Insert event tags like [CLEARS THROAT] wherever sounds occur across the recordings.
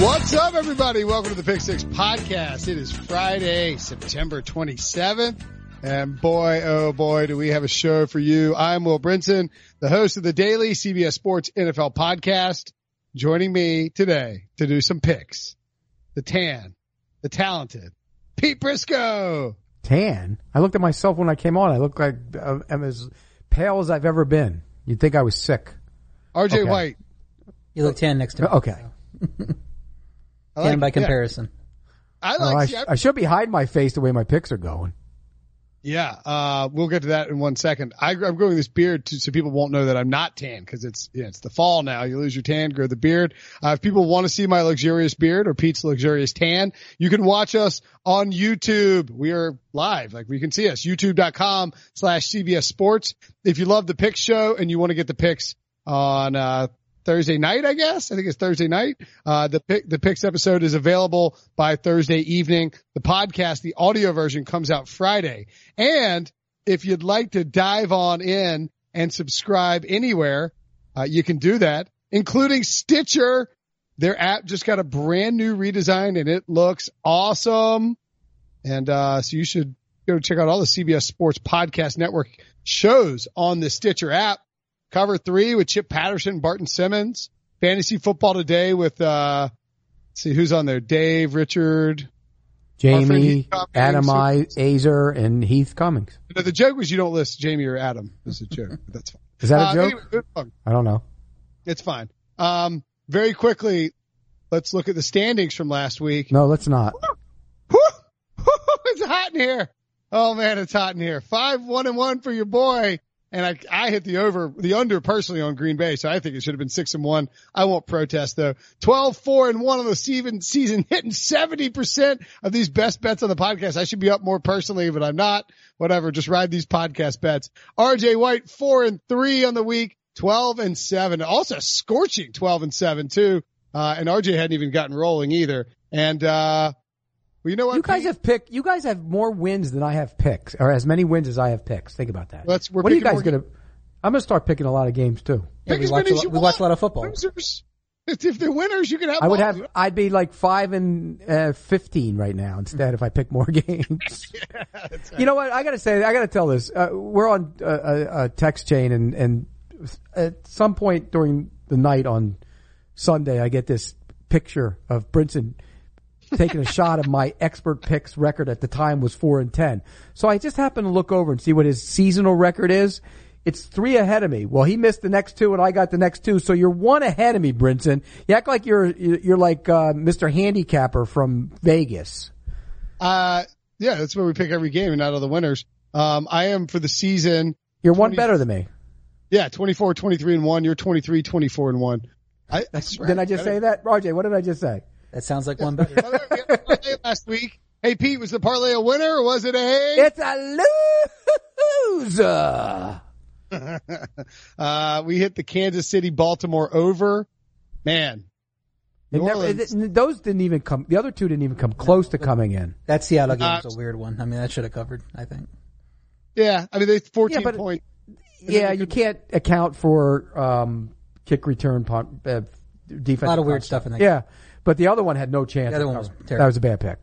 What's up, everybody? Welcome to the Pick Six Podcast. It is Friday, September 27th. And boy, oh boy, do we have a show for you. I'm Will Brinson, the host of the daily CBS Sports NFL podcast. Joining me today to do some picks. The tan, the talented, Pete Prisco. Tan? I looked at myself when I came on. I look like uh, I'm as pale as I've ever been. You'd think I was sick. RJ Okay. White. You look tan next to me. Okay. [LAUGHS] I Tan by yeah. comparison. I Well, like, I, sh- I- I should be hiding my face the way my picks are going. Yeah, uh, we'll get to that in one second. I, I'm growing this beard to, so people won't know that I'm not tan because it's yeah, it's the fall now. You lose your tan, grow the beard. Uh, if people want to see my luxurious beard or Pete's luxurious tan, you can watch us on YouTube. We are live, like we can see us. YouTube.com slash CBS Sports. If you love the pick show and you want to get the picks on uh, Thursday night, I guess. I think it's Thursday night. Uh, the pick, the picks episode is available by Thursday evening. The podcast, the audio version comes out Friday. And if you'd like to dive on in and subscribe anywhere, uh, you can do that, including Stitcher. Their app just got a brand new redesign and it looks awesome. And, uh, so you should go check out all the CBS Sports Podcast Network shows on the Stitcher app. Cover three with Chip Patterson, Barton Simmons. Fantasy football today with, uh, let's see who's on there. Dave, Richard. Jamie, Adam I, Aizer, and Heath Cummings. No, the joke was you don't list Jamie or Adam. It's a joke, but that's fine. Is that a Uh, joke? anyway. I don't know. It's fine. Um, very quickly, let's look at the standings from last week. No, let's not. [LAUGHS] [LAUGHS] It's hot in here. Oh man, it's hot in here. Five, one and one for your boy. And I, I hit the over, the under personally on Green Bay. So I think it should have been six and one. I won't protest though. 12, four and one on the season, season [LAUGHS] hitting 70% of these best bets on the podcast. I should be up more personally, but I'm not. Whatever. Just ride these podcast bets. RJ White, four and three on the week, 12 and seven. Also scorching 12 and seven too. Uh, and RJ hadn't even gotten rolling either. And, uh, well, you know what? You guys Pete? have picked. You guys have more wins than I have picks, or as many wins as I have picks. Think about that. Let's- what are you guys gonna? I'm gonna start picking a lot of games too. Pick we as watch many a as lot- you we watch a lot of football. Losers. [LAUGHS] If, they're winners, you can have. I would have. I'd be like five and uh, fifteen right now instead if I pick more [LAUGHS] games. [LAUGHS] You know what? I got to say, I got to tell this. Uh, we're on uh, a, a text chain, and and at some point during the night on Sunday, I get this picture of Brinson taking a shot of my expert picks record at the time was four and ten. So I just happened to look over and see what his seasonal record is. It's three ahead of me. Well, he missed the next two, and I got the next two. So you're one ahead of me, Brinson. You act like you're you're like uh, Mr. Handicapper from Vegas. Uh, yeah, that's where we pick every game and not all the winners. Um, I am for the season. You're one better than me. Yeah, 24, 23 and one. You're 23, 24 and one. I, I Didn't I just say that, RJ? What did I just say? That sounds like one better. By the way, we had a parlay last week. Hey Pete, was the parlay a winner or was it a? It's a loser. [LAUGHS] uh, we hit the Kansas City Baltimore over. Man, It New never- it- those didn't even come. The other two didn't even come close to coming in. That Seattle game Uh, was a weird one. I mean, that should have covered. I think. yeah, I mean they 14 Yeah, but- point. Yeah, you can't account for um, kick return punt, uh, defense. A lot of weird stuff in that Yeah, but the other one had no chance. The other one was terrible. That was a bad pick.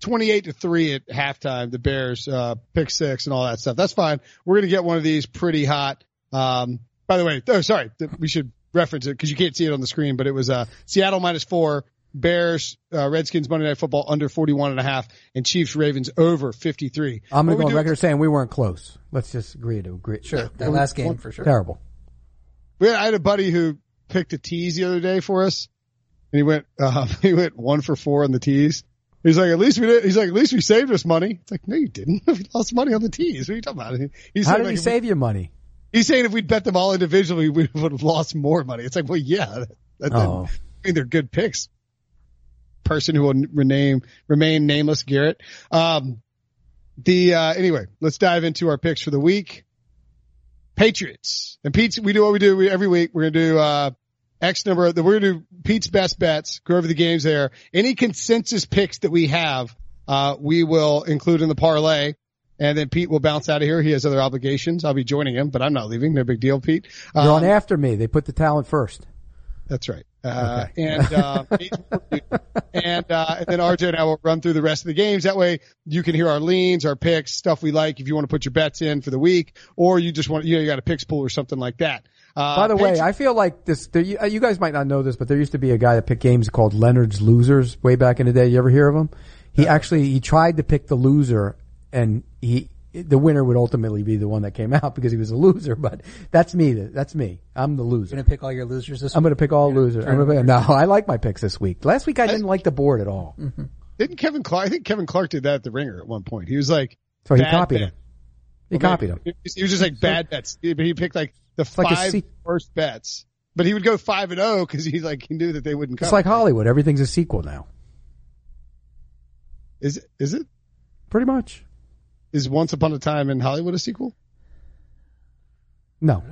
28 to 3 at halftime, the Bears, uh, pick six and all that stuff. That's fine. We're going to get one of these pretty hot. Um, by the way, oh, sorry, th- we should reference it because you can't see it on the screen, but it was, uh, Seattle minus four, Bears, uh, Redskins Monday Night Football under 41 and a half and Chiefs Ravens over 53. I'm going to go on do- record saying we weren't close. Let's just agree to agree. Sure, that last game for sure. Terrible. We had, I had a buddy who picked a tease the other day for us and he went, uh, [LAUGHS] he went one for four on the tease. He's like, at least we did. He's like, at least we saved us money. It's like, no, you didn't. [LAUGHS] we lost money on the tees. What are you talking about? He How did like, we- save you money? He's saying if we'd bet them all individually, we [LAUGHS] would have lost more money. It's like, well, yeah, that, that, Oh. I mean, they're good picks. Person who will rename, remain nameless, Garrett. Um, the, uh, anyway, let's dive into our picks for the week. Patriots and Pete's, we do what we do we, every week. We're going to do, uh, X number, of- we're going to do Pete's best bets, go over the games there. Any consensus picks that we have, uh, we will include in the parlay. And then Pete will bounce out of here. He has other obligations. I'll be joining him, but I'm not leaving. No big deal, Pete. You're Um, on after me. They put the talent first. that's right. Uh, and, uh, and, uh, and then RJ and I will run through the rest of the games. That way you can hear our leans, our picks, stuff we like if you want to put your bets in for the week or you just want, you know, you got a picks pool or something like that. Uh, By the way, I feel like this. There, you, uh, you guys might not know this, but there used to be a guy that picked games called Leonard's Losers way back in the day. You ever hear of him? He actually he tried to pick the loser, and he the winner would ultimately be the one that came [LAUGHS] out because he was a loser. But that's me. That's me. I'm the loser. You're gonna pick all your losers this I'm week. going to pick all losers. I'm gonna pick, no, I like my picks this week. Last week I didn't like the board at all, didn't Kevin Clark, I think Kevin Clark did that at the ringer at one point. He was like, so he copied bet. him. He copied him. He was just like bad bets. He he picked like the like a five se- worst bets, but he would go five and oh zero because he like he knew that they wouldn't come. It's like Hollywood. Everything's a sequel now. is it, is it Pretty much. is Once Upon a Time in Hollywood a sequel? No,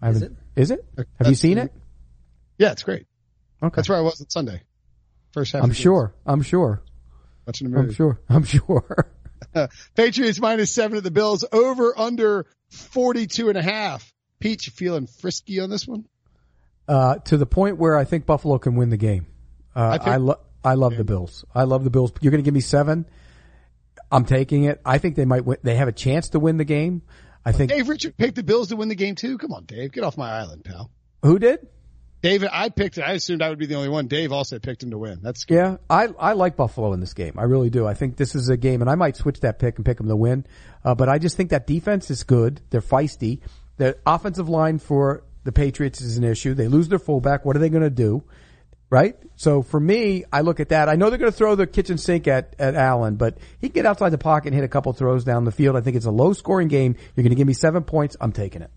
I Is haven't. Is it? Have you That's- seen it? Yeah, it's great. Okay. That's where I was on Sunday. First half. I'm of the sure. I'm sure. watching the movie. [LAUGHS] I'm sure. I'm sure. [LAUGHS] Patriots minus seven at the Bills over under 42 and a half. Pete, you feeling frisky on this one? Uh, to the point where I think Buffalo can win the game. Uh, I I, lo- I love the Bills. I love the Bills. You're going to give me seven. I'm taking it. I think they might win. They have a chance to win the game. I think Dave Richard picked the Bills to win the game too. Come on, Dave, get off my island, pal. who did? David, I picked it. I assumed I would be the only one. Dave also picked him to win. That's good. Yeah, I I like Buffalo in this game. I really do. I think this is a game, and I might switch that pick and pick them to win. Uh, but I just think that defense is good. They're feisty. The offensive line for the Patriots is an issue. They lose their fullback. What are they going to do? Right. So for me, I look at that. I know they're going to throw the kitchen sink at at Allen, but he can get outside the pocket and hit a couple throws down the field. I think it's a low scoring game. You're going to give me seven points. I'm taking it.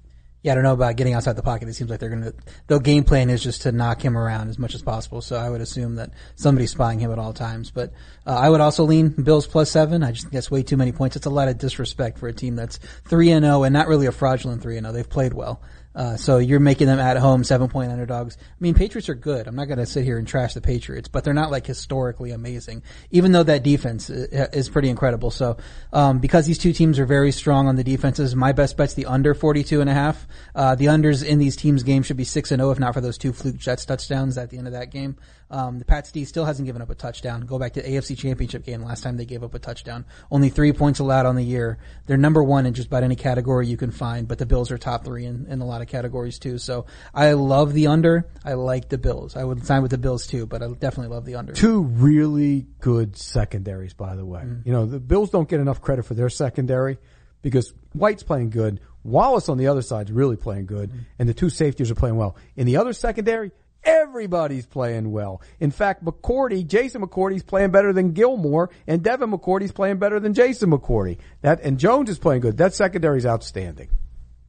Yeah, I don't know about getting outside the pocket. It seems like they're going to, their game plan is just to knock him around as much as possible. So I would assume that somebody's spying him at all times. But uh, I would also lean Bills plus seven. I just think that's way too many points. It's a lot of disrespect for a team that's three and zero and not really a fraudulent three and zero. They've played well. Uh, so you're making them at home seven point underdogs. I mean, Patriots are good. I'm not going to sit here and trash the Patriots, but they're not like historically amazing, even though that defense is pretty incredible. So, um, because these two teams are very strong on the defenses, my best bet's the under 42 and a half. Uh, the unders in these teams' games should be six and zero, if not for those two fluke Jets touchdowns at the end of that game. Um, the Pats D still hasn't given up a touchdown. Go back to the AFC Championship game last time they gave up a touchdown. Only three points allowed on the year. They're number one in just about any category you can find, but the Bills are top three in, in a lot of categories too. So I love the under. I like the Bills. I would sign with the Bills too, but I definitely love the under. two really good secondaries, by the way. You know, the Bills don't get enough credit for their secondary because White's playing good. Wallace on the other side's really playing good and the two safeties are playing well. In the other secondary, everybody's playing well. In fact, McCourty, Jason McCourty's playing better than Gilmore and Devin McCourty's playing better than Jason McCourty. That, and Jones is playing good. That secondary's outstanding.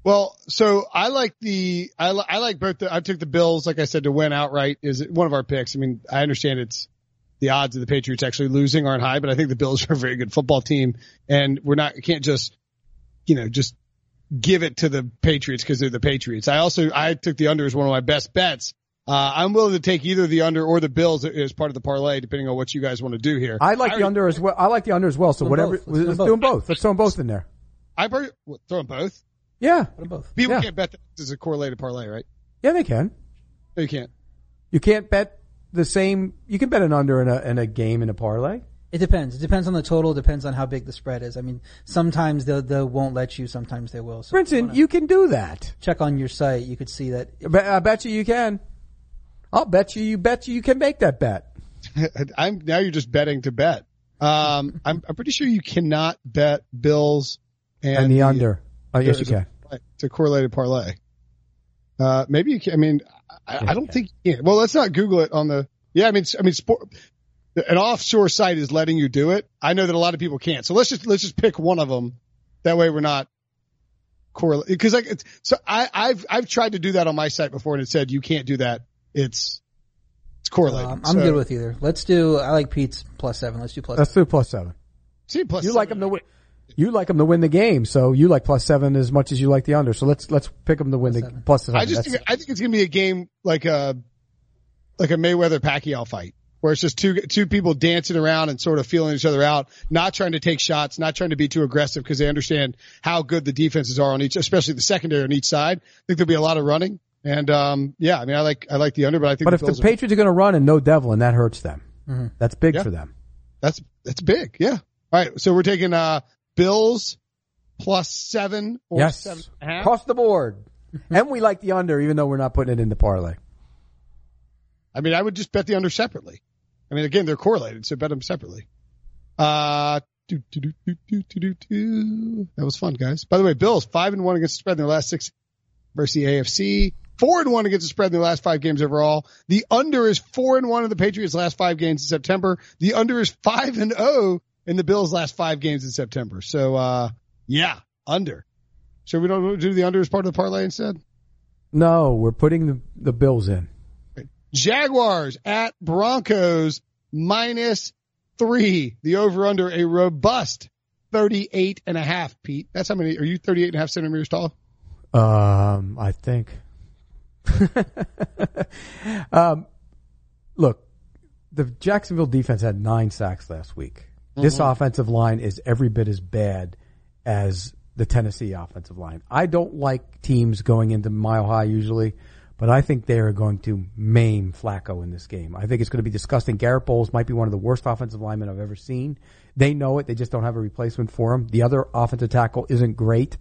Well, so I like the, I, I like both the, I took the Bills, like I said, to win outright is one of our picks. I mean, I understand it's the odds of the Patriots actually losing aren't high, but I think the Bills [LAUGHS] are a very good football team and we're not, can't just, you know, just give it to the Patriots because they're the Patriots. I also, I took the under as one of my best bets. Uh, I'm willing to take either the under or the Bills as part of the parlay, depending on what you guys want to do here. I like the under as well. I like the under as well. So Do 'em whatever, both. Let's let's do them both. Let's throw them both in there. I per- what, throw them both. Yeah. Put them both. People Yeah. can't bet that this is a correlated parlay, right? Yeah, they can. No, you can't. You can't bet the same. You can bet an under in a in a game in a parlay. It depends. It depends on the total. It Depends on how big the spread is. I mean, sometimes they they won't let you. Sometimes they will. So For instance, you can do that. check on your site. You could see that I I bet you you can. I'll bet you. You bet you you can make that bet. [LAUGHS] I'm now you're just betting to bet. Um, I'm, I'm pretty sure you cannot bet Bills and, And the under. Oh yes, you a- can. It's a correlated parlay. Uh, maybe you can. I mean, I, I don't think. Yeah. Well, let's not Google it on the. Yeah, I mean, I mean, sport. An offshore site is letting you do it. I know that a lot of people can't. So let's just let's just pick one of them. That way, we're not correlate because like it's, so I, I've I've tried to do that on my site before and it said you can't do that. It's it's correlated. Um, I'm So- good with either. Let's do. I like Pete's plus seven. Let's do plus. Let's do plus seven. see plus You like seven. them to win. You like them to win the game, so you like plus seven as much as you like the under. So let's let's pick them to win the seven. plus seven. I just That's- think, I think it's gonna be a game like a like a Mayweather Pacquiao fight where it's just two two people dancing around and sort of feeling each other out, not trying to take shots, not trying to be too aggressive because they understand how good the defenses are on each, especially the secondary on each side. I think there'll be a lot of running, and um, yeah, I mean, I like I like the under, but I think. But the if Bills the Patriots are, are going to run and no devil, and that hurts them. Mm-hmm. That's big yeah. for them. That's that's big. Yeah. All right, so we're taking uh Bills plus seven or yes. seven and a half. across the board, [LAUGHS] and we like the under, even though we're not putting it in the parlay. I mean, I would just bet the under separately. I mean, again, they're correlated, so bet them separately. Uh, do, do, do, that was fun, guys. By the way, Bills five and one against the spread in their last six versus the AFC. Four and one against the spread in the last five games overall. The under is four and one in the Patriots' last five games in September. The under is five and oh in the Bills' last five games in September. So, uh, yeah, under. So we don't do the under as part of the parlay instead? No, we're putting the, the Bills in. Jaguars at Broncos minus three. The over under a robust 38 and a half, Pete. That's how many, are you 38 and a half centimeters tall? Um, I think. [LAUGHS] um, look, the Jacksonville defense had nine sacks last week. This offensive line is every bit as bad as the Tennessee offensive line. I don't like teams going into mile high usually, but I think they are going to maim Flacco in this game. I think it's going to be disgusting. Garett Bolles might be one of the worst offensive linemen I've ever seen. They know it. They just don't have a replacement for him. The other offensive tackle isn't great.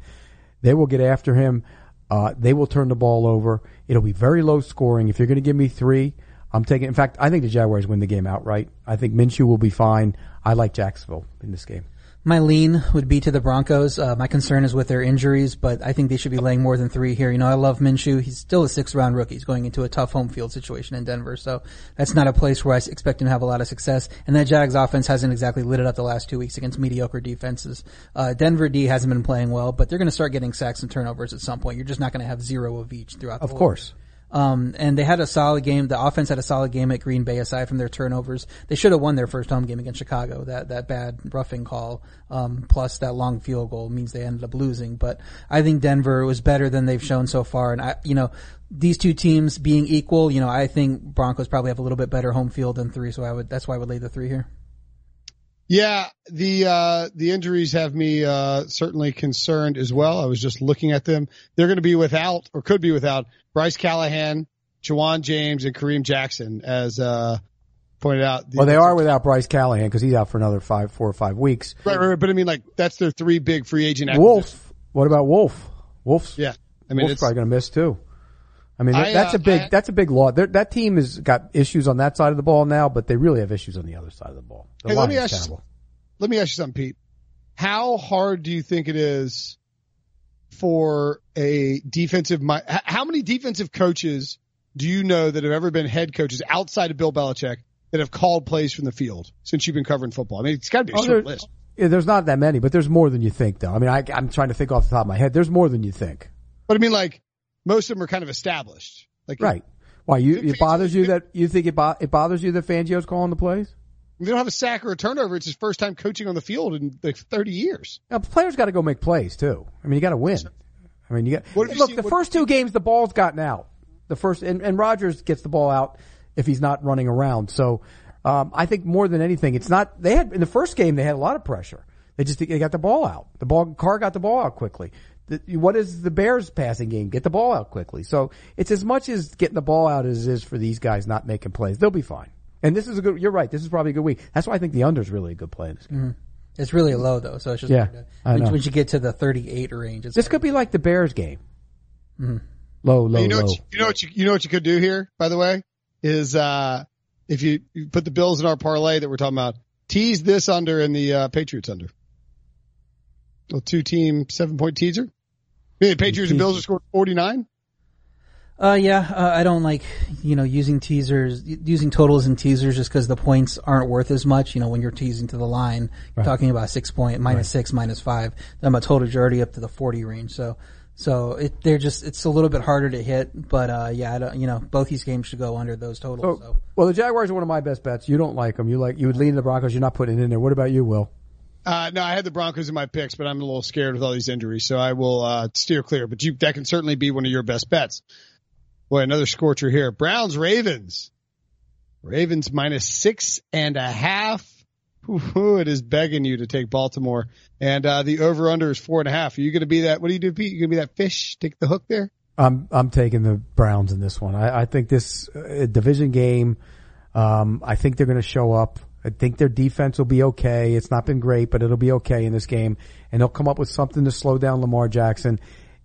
They will get after him. Uh, they will turn the ball over. It'll be very low scoring. If you're going to give me three, I'm taking. In fact, I think the Jaguars win the game outright. I think Minshew will be fine. I like Jacksonville in this game. My lean would be to the Broncos. Uh, my concern is with their injuries, but I think they should be laying more than three here. You know, I love Minshew. He's still a sixth round rookie. He's going into a tough home field situation in Denver, so that's not a place where I expect him to have a lot of success. And that Jags offense hasn't exactly lit it up the last two weeks against mediocre defenses. Uh, Denver D hasn't been playing well, but they're going to start getting sacks and turnovers at some point. You're just not going to have zero of each throughout. The Of course. Um, and they had a solid game. The offense had a solid game at Green Bay aside from their turnovers. They should have won their first home game against Chicago. That, that bad roughing call, um, plus that long field goal means they ended up losing. But I think Denver was better than they've shown so far. And I, you know, these two teams being equal, you know, I think Broncos probably have a little bit better home field than three. So I would, that's why I would lay the three here. Yeah, the uh the injuries have me uh certainly concerned as well. I was just looking at them. They're going to be without or could be without Bryce Callahan, Ja'Wuan James, and Kareem Jackson, as uh pointed out. The- Well, they are without Bryce Callahan because he's out for another five, four or five weeks. right, right, right, but I mean, like that's their three big free agent. Wolfe. What about Wolfe? Wolfe's Yeah, I mean, Wolfe's it's, probably going to miss too. I mean, I, that's uh, a big I- that's a big loss. They're, that team has got issues on that side of the ball now, but they really have issues on the other side of the ball. The Hey, let me ask you terrible. let me ask you something, Pete. How hard do you think it is for a defensive? How many defensive coaches do you know that have ever been head coaches outside of Bill Belichick that have called plays from the field since you've been covering football? I mean, it's got to be a Oh, short list. Yeah, there's not that many, but there's more than you think, though. I mean, I, I'm trying to think off the top of my head. There's more than you think, But I mean, like most of them are kind of established. Like right? Why you? It bothers you that you think it, bo- it bothers you that Fangio's calling the plays? They don't have a sack or a turnover. It's his first time coaching on the field in like 30 years. Now, the players got to go make plays too. I mean, you got to win. I mean, you got look. seen- the first two games, the ball's gotten out. The first and, and Rodgers gets the ball out if he's not running around. So um, I think more than anything, it's not. They had in the first game they had a lot of pressure. They just they got the ball out. The ball Carr got the ball out quickly. The, what is the Bears passing game? Get the ball out quickly. So it's as much as getting the ball out as it is for these guys not making plays. They'll be fine. And this is a good. You're right. This is probably a good week. That's why I think the under is really a good play in this game. It's really low though, so it's just Yeah, hard to- I when, know. when you get to the 38 range, it's This could be like the Bears game. Low, low, you know, low. what you, you know what you, you know what you could do here, by the way, is, uh, if you, you put the Bills in our parlay that we're talking about, tease this under and the, uh, Patriots under. A two team seven point teaser. The Patriots and Bills are scored 49. Uh, yeah, uh, I don't like, you know, using teasers, using totals and teasers just because the points aren't worth as much. You know, when you're teasing to the line, you're talking about six point, minus six, minus five. Then my totals are already up to the 40 range. So So it, they're just it's a little bit harder to hit, but uh, yeah, I don't, you know, both these games should go under those totals. So, Well, the Jaguars are one of my best bets. You don't like them. You like you would lean the Broncos. You're not putting it in there. What about you, Will? Uh, no, I had the Broncos in my picks, but I'm a little scared with all these injuries, so I will uh, steer clear. But you, that can certainly be one of your best bets. Boy, another scorcher here. Browns, Ravens. Ravens minus six and a half. Ooh, it is begging you to take Baltimore. And uh, the over under is four and a half. Are you going to be that? What do you do, Pete? You going to be that fish? Take the hook there? I'm I'm taking the Browns in this one. I, I think this uh, division game. Um, I think they're going to show up. I think their defense will be okay. It's not been great, but it'll be okay in this game, and they'll come up with something to slow down Lamar Jackson.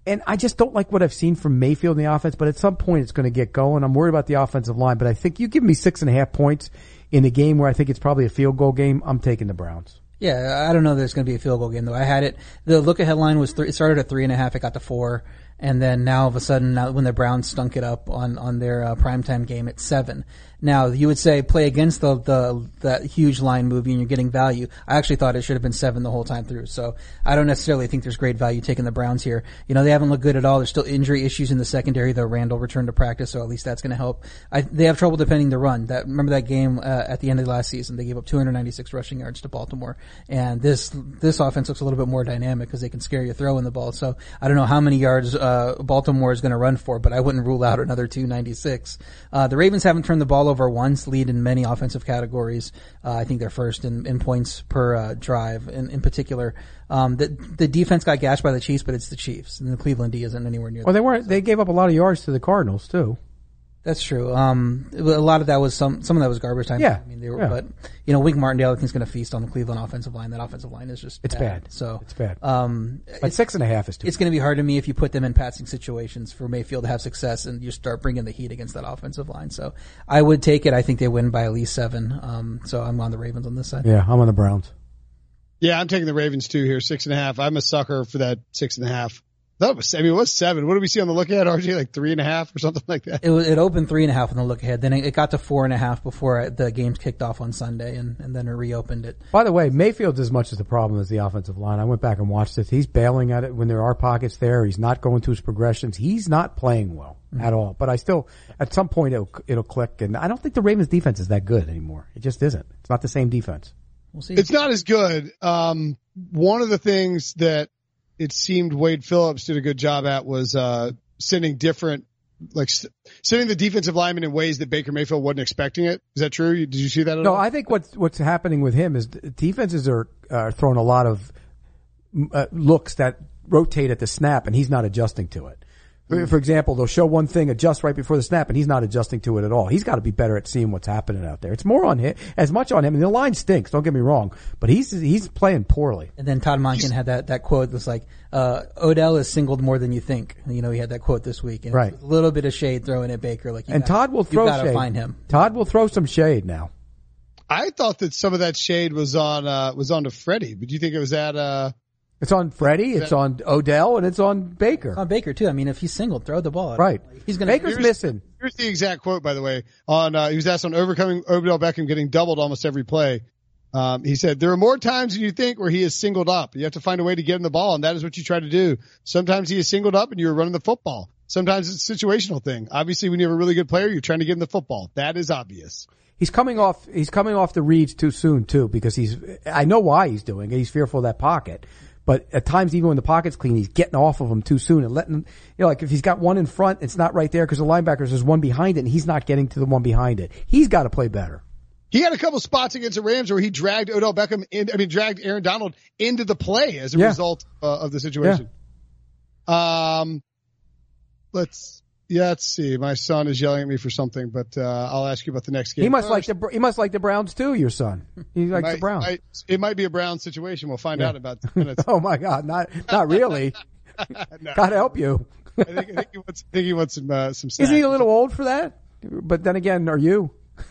And I just don't like what I've seen from Mayfield in the offense, but at some point it's going to get going. I'm worried about the offensive line, but I think you give me six and a half points in a game where I think it's probably a field goal game. I'm taking the Browns. yeah, I don't know that it's going to be a field goal game though. I had it. The look ahead line was three, it started at three and a half. It got to four, and then now all of a sudden, now when the Browns stunk it up on on their uh, primetime game at seven. Now you would say play against the the that huge line movie and you're getting value. I actually thought it should have been seven the whole time through. So I don't necessarily think there's great value taking the Browns here. You know they haven't looked good at all. There's still injury issues in the secondary. Though Randall returned to practice, so at least that's going to help. I, they have trouble defending the run. That remember that game uh, at the end of the last season they gave up 296 rushing yards to Baltimore, and this this offense looks a little bit more dynamic because they can scare you throwing the ball. So I don't know how many yards uh, Baltimore is going to run for, but I wouldn't rule out another 296. Uh, the Ravens haven't turned the ball over once, lead in many offensive categories. Uh, I think they're first in, in points per uh, drive in, in particular. Um, the, the defense got gashed by the Chiefs, but it's the Chiefs, and the Cleveland D isn't anywhere near. Well, they weren't. They gave up a lot of yards to the Cardinals too. That's true. Um, a lot of that was some, some of that was garbage time. Yeah. I mean, they were, Yeah. but, you know, Wink Martindale, I think is going to feast on the Cleveland offensive line. That offensive line is just It's bad. So, It's bad. um, But six and a half is too. it's going to be hard to me if you put them in passing situations for Mayfield to have success and you start bringing the heat against that offensive line. So I would take it. I think they win by at least seven. Um, so I'm on the Ravens on this side. yeah, I'm on the Browns. Yeah, I'm taking the Ravens too here, six and a half. I'm a sucker for that six and a half. That was, I mean, it was seven. What did we see on the look ahead, RJ? Like three and a half or something like that? It, was- it opened three and a half on the look ahead. Then it, it got to four and a half before the games kicked off on Sunday and, and then it reopened it. By the way, Mayfield's as much as the problem as the offensive line. I went back and watched it. He's bailing at it when there are pockets there. He's not going to his progressions. He's not playing well at all. But I still, at some point, it'll it'll click. And I don't think the Ravens' defense is that good anymore. It just isn't. It's not the same defense. We'll see. It's not as good. Um, one of the things that it seemed Wade Phillips did a good job at was, uh, sending different, like sending the defensive linemen in ways that Baker Mayfield wasn't expecting it. Is that true? Did you see that at No, all? I think what's what's happening with him is defenses are are throwing a lot of uh, looks that rotate at the snap, and he's not adjusting to it. For, for example, they'll show one thing, adjust right before the snap, and he's not adjusting to it at all. He's got to be better at seeing what's happening out there. It's more on him, as much on him. And the line stinks. Don't get me wrong, but he's he's playing poorly. And then Todd Monken had that, that quote that's like, uh, Odell is singled more than you think. You know, he had that quote this week. And Right. A little bit of shade thrown at Baker. Like, you And gotta- Todd will throw You gotta shade. find him. Todd will throw some shade now. I thought that some of that shade was on, uh, was on to Freddie, but do you think it was at, uh, It's on Freddie, it's on Odell, and it's on Baker. On Baker too. I mean, if he's singled, throw the ball. at him. Right. Like, He's gonna. Baker's Here's- missing. Here's the exact quote, by the way. On uh, he was asked on overcoming Odell Beckham getting doubled almost every play. Um, he said there are more times than you think where he is singled up. You have to find a way to get him the ball, and that is what you try to do. Sometimes he is singled up, and you're running the football. Sometimes it's a situational thing. Obviously, when you have a really good player, you're trying to get him the football. That is obvious. He's coming off. He's coming off the reads too soon too, because he's. I know why he's doing it. He's fearful of that pocket, but at times even when the pocket's clean, he's getting off of them too soon and letting. Them you know, like if he's got one in front, it's not right there because the linebackers there's one behind it, and he's not getting to the one behind it. He's got to play better. He had a couple spots against the Rams where he dragged Odell Beckham in, I mean, dragged Aaron Donald into the play as a Yeah. result uh, of the situation. Um, let's, yeah, let's see. My son is yelling at me for something, but, uh, I'll ask you about the next game. He must first. like the. He must like the Browns too. Your son. He likes might, the Browns. it might be a Brown situation. We'll find out in about 10 minutes. [LAUGHS] Oh my God! Not not really. [LAUGHS] No. God help you. I think, I think he wants, I think he wants some, uh, some Isn't he a little old for that? But then again, are you? [LAUGHS]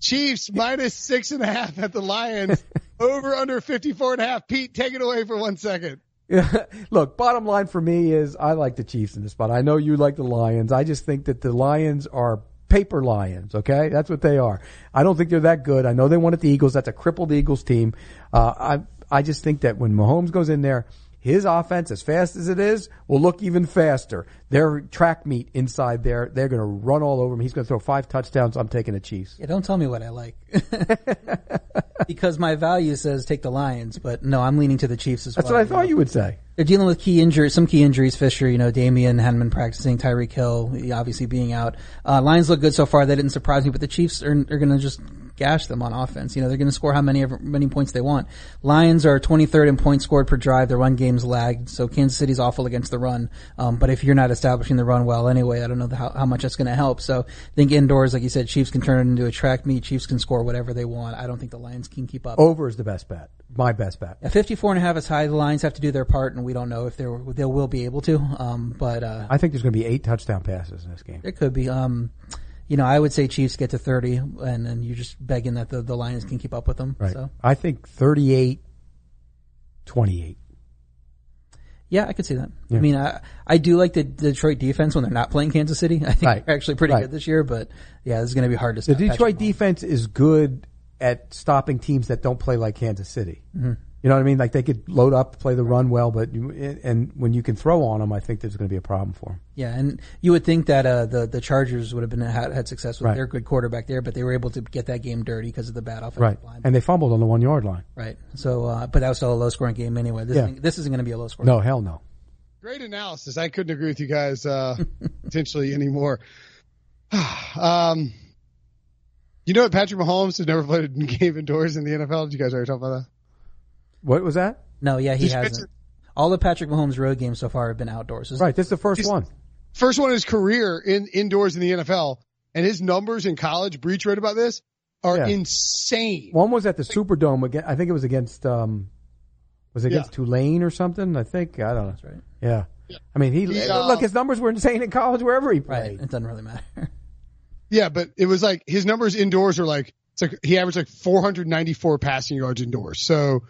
Chiefs minus six and a half at the Lions. Over under 54 and a half. Pete, take it away for one second. [LAUGHS] Look, bottom line for me is I like the Chiefs in this spot. I know you like the Lions. I just think that the Lions are paper lions. Okay, that's what they are. I don't think they're that good. I know they at the Eagles. That's a crippled Eagles team. Uh, I I just think that when Mahomes goes in there, his offense, as fast as it is, will look even faster. Their track meet inside there, they're going to run all over him. He's going to throw five touchdowns. I'm taking the Chiefs. Yeah, don't tell me what I like. [LAUGHS] because my value says take the Lions, but no, I'm leaning to the Chiefs as That's well. That's what I thought you would say. They're dealing with key injuries, some key injuries. Fisher, you know, Damien been practicing. Tyreek Hill, obviously being out. Uh, Lions look good so far. They didn't surprise me, but the Chiefs are, are going to just gash them on offense. You know, they're going to score how many many points they want. Lions are 23rd in points scored per drive. Their run game's lagged, so Kansas City's awful against the run. Um, but if you're not establishing the run well anyway, I don't know how, how much that's going to help. So I think indoors, like you said, Chiefs can turn it into a track meet. Chiefs can score whatever they want. I don't think the Lions can keep up. Over is the best bet. My best bet. At 54 and a half is high. The Lions have to do their part, and we don't know if they they will be able to. Um, but uh, I think there's going to be eight touchdown passes in this game. It could be. Um, you know, I would say Chiefs get to 30, and then you're just begging that the, the Lions can keep up with them. Right. So. I think 38, 28. Yeah, I could see that. Yeah. I mean, I I do like the Detroit defense when they're not playing Kansas City. [LAUGHS] I think Right. they're actually pretty Right. good this year, but yeah, this is going to be hard to stop. The. Detroit defense is good at stopping teams that don't play like Kansas City. Mm-hmm. You know what I mean? Like they could load up, play the run well, but you, and when you can throw on them, I think there's going to be a problem for them. Yeah, and you would think that uh, the the Chargers would have been had, had success with Right. their good quarterback there, but they were able to get that game dirty because of the bad offensive Right. line. And they fumbled on the one yard line. right. So, uh, but that was still a low scoring game anyway. This Yeah. isn't, this isn't going to be a low scoring. No, hell no. Great analysis. I couldn't agree with you guys uh, [LAUGHS] potentially anymore. [SIGHS] um, you know what? Patrick Mahomes has never played a game indoors in the NFL. Did you guys already talk about that? What was that? No, yeah, he Did you hasn't. mention- All the Patrick Mahomes road games so far have been outdoors. This is- Right. This is the first He's- one. First one in his career in indoors in the NFL, and his numbers in college. Breech wrote about this are Yeah. insane. One was at the Superdome again. I think it was against, um, was it against Yeah. Tulane or something? I think. I don't know. That's right. Yeah. I mean, he, He, uh, look, his numbers were insane in college wherever he Right. played. It doesn't really matter. [LAUGHS] Yeah, but it was like his numbers indoors are like it's like he averaged like 494 passing yards indoors. So,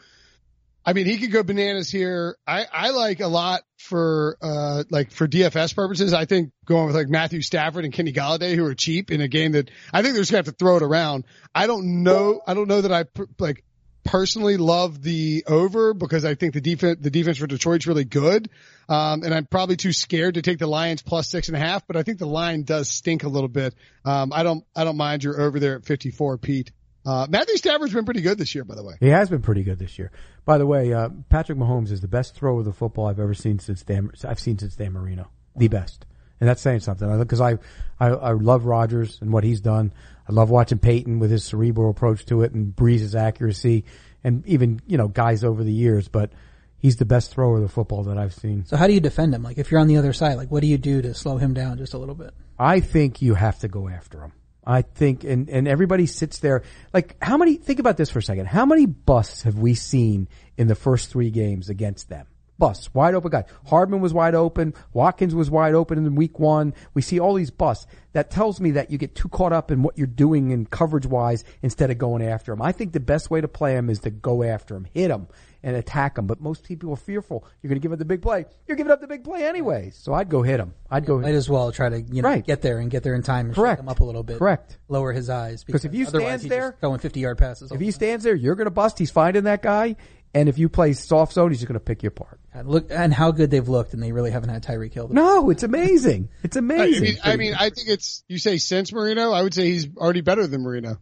I mean, he could go bananas here. I I like a lot for uh like for DFS purposes. I think going with like Matthew Stafford and Kenny Golladay who are cheap in a game that I think they're just gonna have to throw it around. I don't know. I don't know that I like personally love the over because I think the defense the defense for Detroit's really good. Um, and I'm probably too scared to take the Lions plus six and a half, but I think the line does stink a little bit. Um, I don't, I don't mind you're over there at 54, Pete. Uh, Matthew Stafford's been pretty good this year, by the way. He has been pretty good this year. By the way, uh, Patrick Mahomes is the best thrower of the football I've ever seen since Dan. I've seen since Dan Marino, the best, and that's saying something. Because I, I, I love Rodgers and what he's done. I love watching Peyton with his cerebral approach to it and Brees's accuracy, and even you know guys over the years. But he's the best thrower of the football that I've seen. So how do you defend him? Like if you're on the other side, like what do you do to slow him down just a little bit? I think you have to go after him. I think, and, and everybody sits there. Like, how many, think about this for a second. How many busts have we seen in the first three games against them? Busts, wide open guy. Hardman was wide open. Watkins was wide open in week one. We see all these busts. That tells me that you get too caught up in what you're doing in coverage wise instead of going after him. I think the best way to play him is to go after him, hit him and attack him. But most people are fearful. You're going to give up the big play. You're giving up the big play anyway. So I'd go hit him. I'd go Might as well try to you know Right. get there and get there in time and Correct. him up a little bit. Correct. Lower his eyes because if you otherwise stand there- just throwing 50 yard passes. If he time. stands there, you're going to bust. He's finding that guy. And if you play soft zone, he's just going to pick you apart. And look and how good they've looked, and they really haven't had Tyreek Hill. No, it's amazing. It's I amazing. mean, I mean, I think it's, you say since Marino, I would say he's already better than Marino.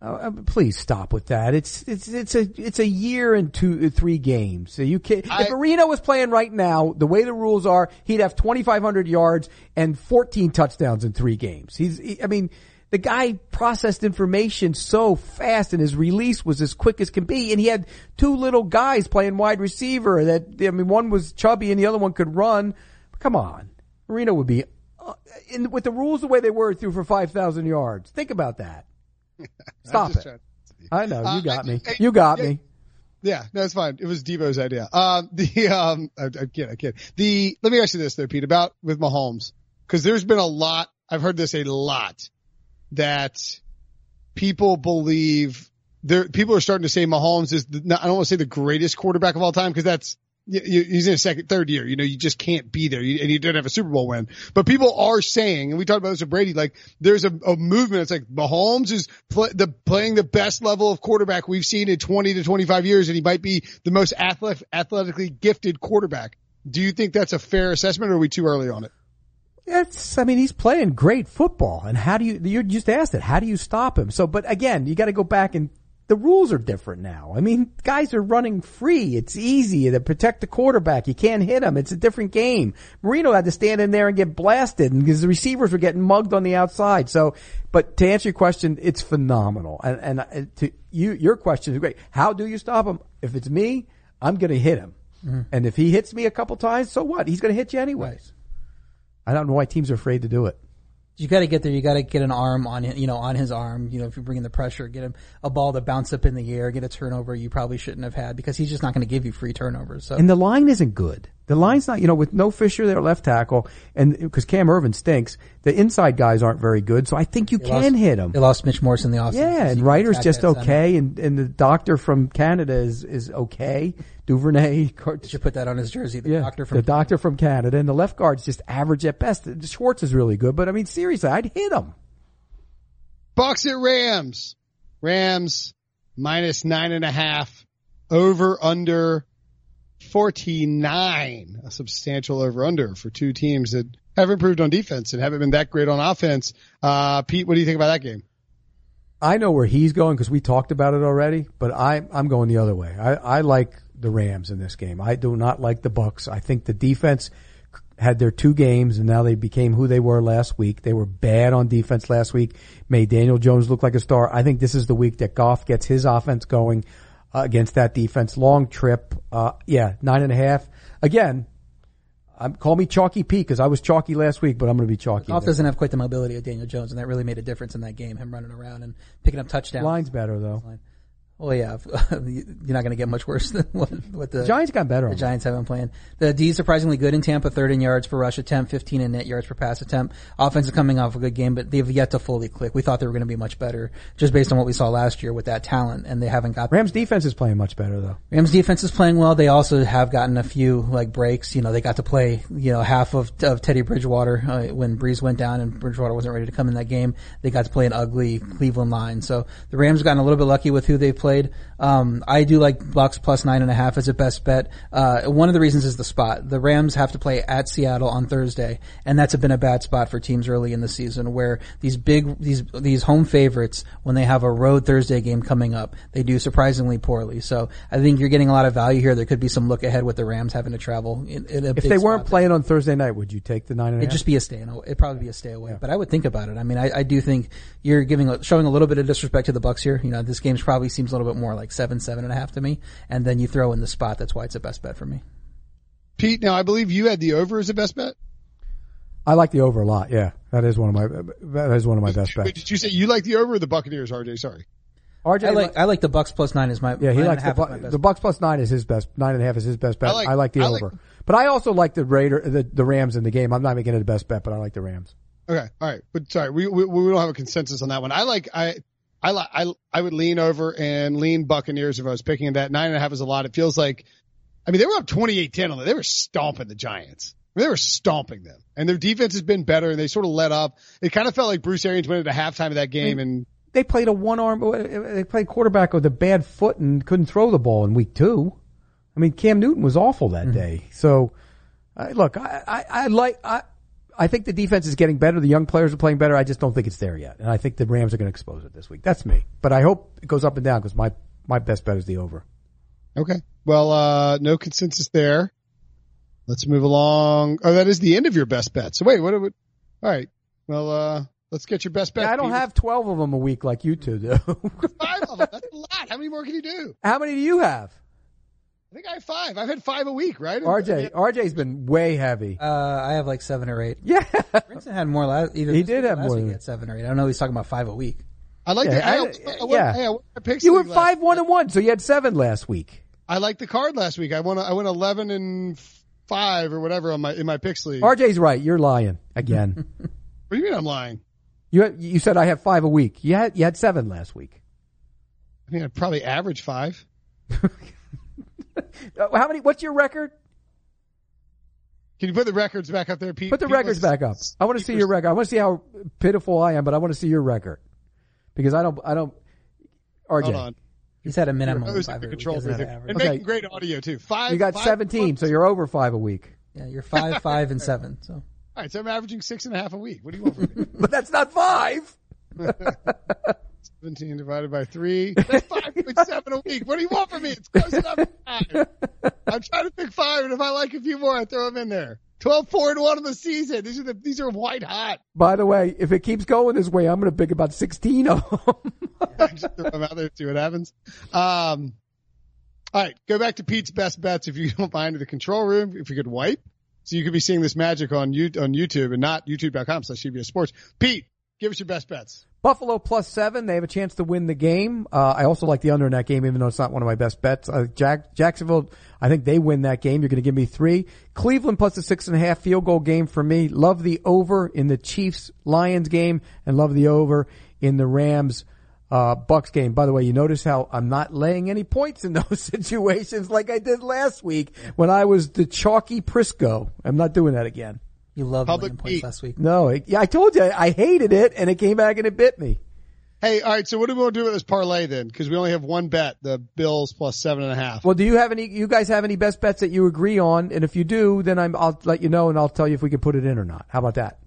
Uh, uh, please stop with that. It's it's it's a it's a year and two uh, three games. So you can if Marino was playing right now, the way the rules are, he'd have 2,500 yards and 14 touchdowns in three games. He's he, I mean. The guy processed information so fast and his release was as quick as can be. And he had two little guys playing wide receiver that, I mean, one was chubby and the other one could run. Come on. Marino would be, uh, in, with the rules the way they were, threw for 5,000 yards. Think about that. [LAUGHS] Stop it. I know Uh, you got I- me. I- You got yeah. me. Yeah, no, it's fine. It was Debo's idea. Um, [LAUGHS] the, um, I, I kid, I kid. The, let me ask you this though, Pete, about with Mahomes. Cause there's been a lot, I've heard this a lot, that people believe there, people are starting to say Mahomes is, the, not- I don't want to say the greatest quarterback of all time, cause that's he's in a second, third year. You know, you just can't be there, and you don't have a Super Bowl win. But people are saying, and we talked about this with Brady, like there's a, a movement. It's like Mahomes is play, the playing the best level of quarterback we've seen in 20 to 25 years, and he might be the most athletic, athletically gifted quarterback. Do you think that's a fair assessment, or are we too early on it? It's, I mean, he's playing great football. And how do you, you just asked it, how do you stop him? So, but again, you got to go back and the rules are different now. I mean, guys are running free. It's easy to protect the quarterback. You can't hit him. It's a different game. Marino had to stand in there and get blasted and because the receivers were getting mugged on the outside. So, but to answer your question, it's phenomenal. And, and uh, to you, your question is great. How do you stop him? If it's me, I'm going to hit him. Mm-hmm. And if he hits me a couple times, so what? He's going to hit you anyways. I don't know why teams are afraid to do it. You got to get there. You got to get an arm on him, you know, on his arm. You know, if you're bringing the pressure, get him a ball to bounce up in the air, get a turnover you probably shouldn't have had because he's just not going to give you free turnovers. So. And the line isn't good. The line's not, you know, with no Fisher there left tackle, and because Cam Erving stinks, the inside guys aren't very good. So I think you they can lost, him. They lost Mitch Morse in the offseason. Yeah, and Reiter's just okay, and and the doctor from Canada is is okay. Duvernay. [LAUGHS] Did you put that on his jersey? The yeah, doctor from the doctor from Canada, and the left guard's just average at best. Schwartz is really good, but I mean, seriously, I'd hit him. Bucs at Rams. Rams minus nine and a half. Over under 49, a substantial over under for two teams that have improved on defense and haven't been that great on offense. Uh, Pete, what do you think about that game? I know where he's going because we talked about it already, but I, I'm going the other way. I, I like the Rams in this game. I do not like the Bucs. I think the defense had their two games and now they became who they were last week. They were bad on defense last week, made Daniel Jones look like a star. I think this is the week that Goff gets his offense going uh, against that defense. Long trip. Uh, yeah, nine and a half. Again, I'm, call me Chalky Pete because I was chalky last week, but I'm going to be chalky. Goff doesn't have quite the mobility of Daniel Jones, and that really made a difference in that game. Him running around and picking up touchdowns. Line's better though. Well, yeah, [LAUGHS] you're not going to get much worse [LAUGHS] than what, what the, the, Giants got better. The Giants have been playing. The D surprisingly good in Tampa, third in yards per rush attempt, 15 in net yards per pass attempt. Offense is coming off a good game, but they've yet to fully click. We thought they were going to be much better just based on what we saw last year with that talent, and they haven't got. Rams defense is playing much better though. Rams defense is playing well. They also have gotten a few like breaks. You know, they got to play you know half of, of Teddy Bridgewater uh, when Brees went down and Bridgewater wasn't ready to come in that game. They got to play an ugly Cleveland line, so the Rams gotten a little bit lucky with who they played. Um, um, I do like Bucs plus nine and a half as a best bet. Uh, one of the reasons is the spot. The Rams have to play at Seattle on Thursday, and that's been a bad spot for teams early in the season where these big, these, these home favorites, when they have a road Thursday game coming up, they do surprisingly poorly. So I think you're getting a lot of value here. There could be some look ahead with the Rams having to travel. In, in if they weren't playing on Thursday night, would you take the nine and It'd just be a stay. It'd probably be a stay away. Yeah. But I would think about it. I mean, I, I do think you're giving, showing a little bit of disrespect to the Bucs here. You know, this game probably seems little bit more like seven, seven and a half to me and then you throw in the spot. That's why it's a best bet for me. Pete, now I believe you had the over as a best bet. I like the over a lot. Yeah, that is one of my that is one of my best bets. Did you say you like the over or the Buccaneers, RJ? Sorry. RJ, I like I like the Bucs plus nine is my yeah. He likes the, Bu- the Bucs plus nine is his best nine and a half is his best bet. I like, I like the I over, like, but I also like the Raider the, the Rams in the game. I'm not making it a best bet, but I like the Rams. Okay, all right, but sorry, we, we we don't have a consensus on that one. I like I I I I would lean over and lean Buccaneers if I was picking that nine and a half is a lot. It feels like, I mean, they were up 28-10 on it. They were stomping the Giants. I mean, they were stomping them, and their defense has been better. And they sort of let up. It kind of felt like Bruce Arians went into halftime of that game, and they played a one arm. They played quarterback with a bad foot and couldn't throw the ball in week two. I mean, Cam Newton was awful that mm-hmm. day. So, uh, look, I, I, I like I. I think the defense is getting better. The young players are playing better. I just don't think it's there yet. And I think the Rams are going to expose it this week. That's me. But I hope it goes up and down because my, my best bet is the over. Okay. Well, uh, no consensus there. Let's move along. Oh, that is the end of your best bet. So wait, what, what all right. Well, uh, let's get your best bet. Yeah, I don't Peter. have 12 of them a week like you two do. [LAUGHS] Five of them. That's a lot. How many more can you do? How many do you have? I think I have five. I've had five a week, right? RJ, RJ's been way heavy. Uh, I have like seven or eight. Yeah. Brinson had more last, either he did have more. Week he had seven or eight. I don't know. He's talking about five a week. I like yeah, the, I, I, I, yeah. Hey, I you were five, one, and one, so you had seven last week. I like the card last week. I won, I went 11 and five or whatever on my, in my picks league. RJ's right. You're lying again. [LAUGHS] what do you mean I'm lying? You, you said I have five a week. You had, you had seven last week. I mean, I probably average five. [LAUGHS] [LAUGHS] How many? What's your record? Can you put the records back up there, Pete? Put the Pete records back up. I want to see your record. I want to see how pitiful I am, but I want to see your record because I don't. I don't. RJ, Hold on. He's had a minimum of Who's five the every week. control Doesn't have booth an here. average. And Okay. making great audio too. Five. you got five 17, months. so you're over five a week. Yeah, you're five, [LAUGHS] five, and seven. So All right, so I'm averaging six and a half a week. What do you want from me? [LAUGHS] But that's not five. 17 divided by three. [LAUGHS] That's 5.7 a week. What do you want from me? It's close enough five. I'm trying to pick five, and if I like a few more, I throw them in there. 12, 4, and 1 of the season. These are the, these are white hot. By the way, if it keeps going this way, I'm going to pick about 16 of [LAUGHS] them. Just throw them out there, see what happens. Um, all right, go back to Pete's best bets if you don't mind in the control room. If you could wipe, so you could be seeing this magic on you on YouTube and not youtube.com slash CBS Sports. Pete, give us your best bets. Buffalo plus seven. They have a chance to win the game. Uh, I also like the under in that game, even though it's not one of my best bets. Uh, Jack, Jacksonville, I think they win that game. You're going to give me three. Cleveland plus a six and a half field goal game for me. Love the over in the Chiefs Lions game and love the over in the Rams uh, Bucs game. By the way, you notice how I'm not laying any points in [LAUGHS] those situations like I did last week when I was the chalky Prisco. I'm not doing that again. You loved Public winning points last week. No, it, yeah, I told you I hated it and it came back and it bit me. Hey, all right. So what do we want to do with this parlay then? Because we only have one bet: the Bills plus seven and a half. Well, do you have any? You guys have any best bets that you agree on? And if you do, then I'm, I'll let you know, and I'll tell you if we can put it in or not. How about that?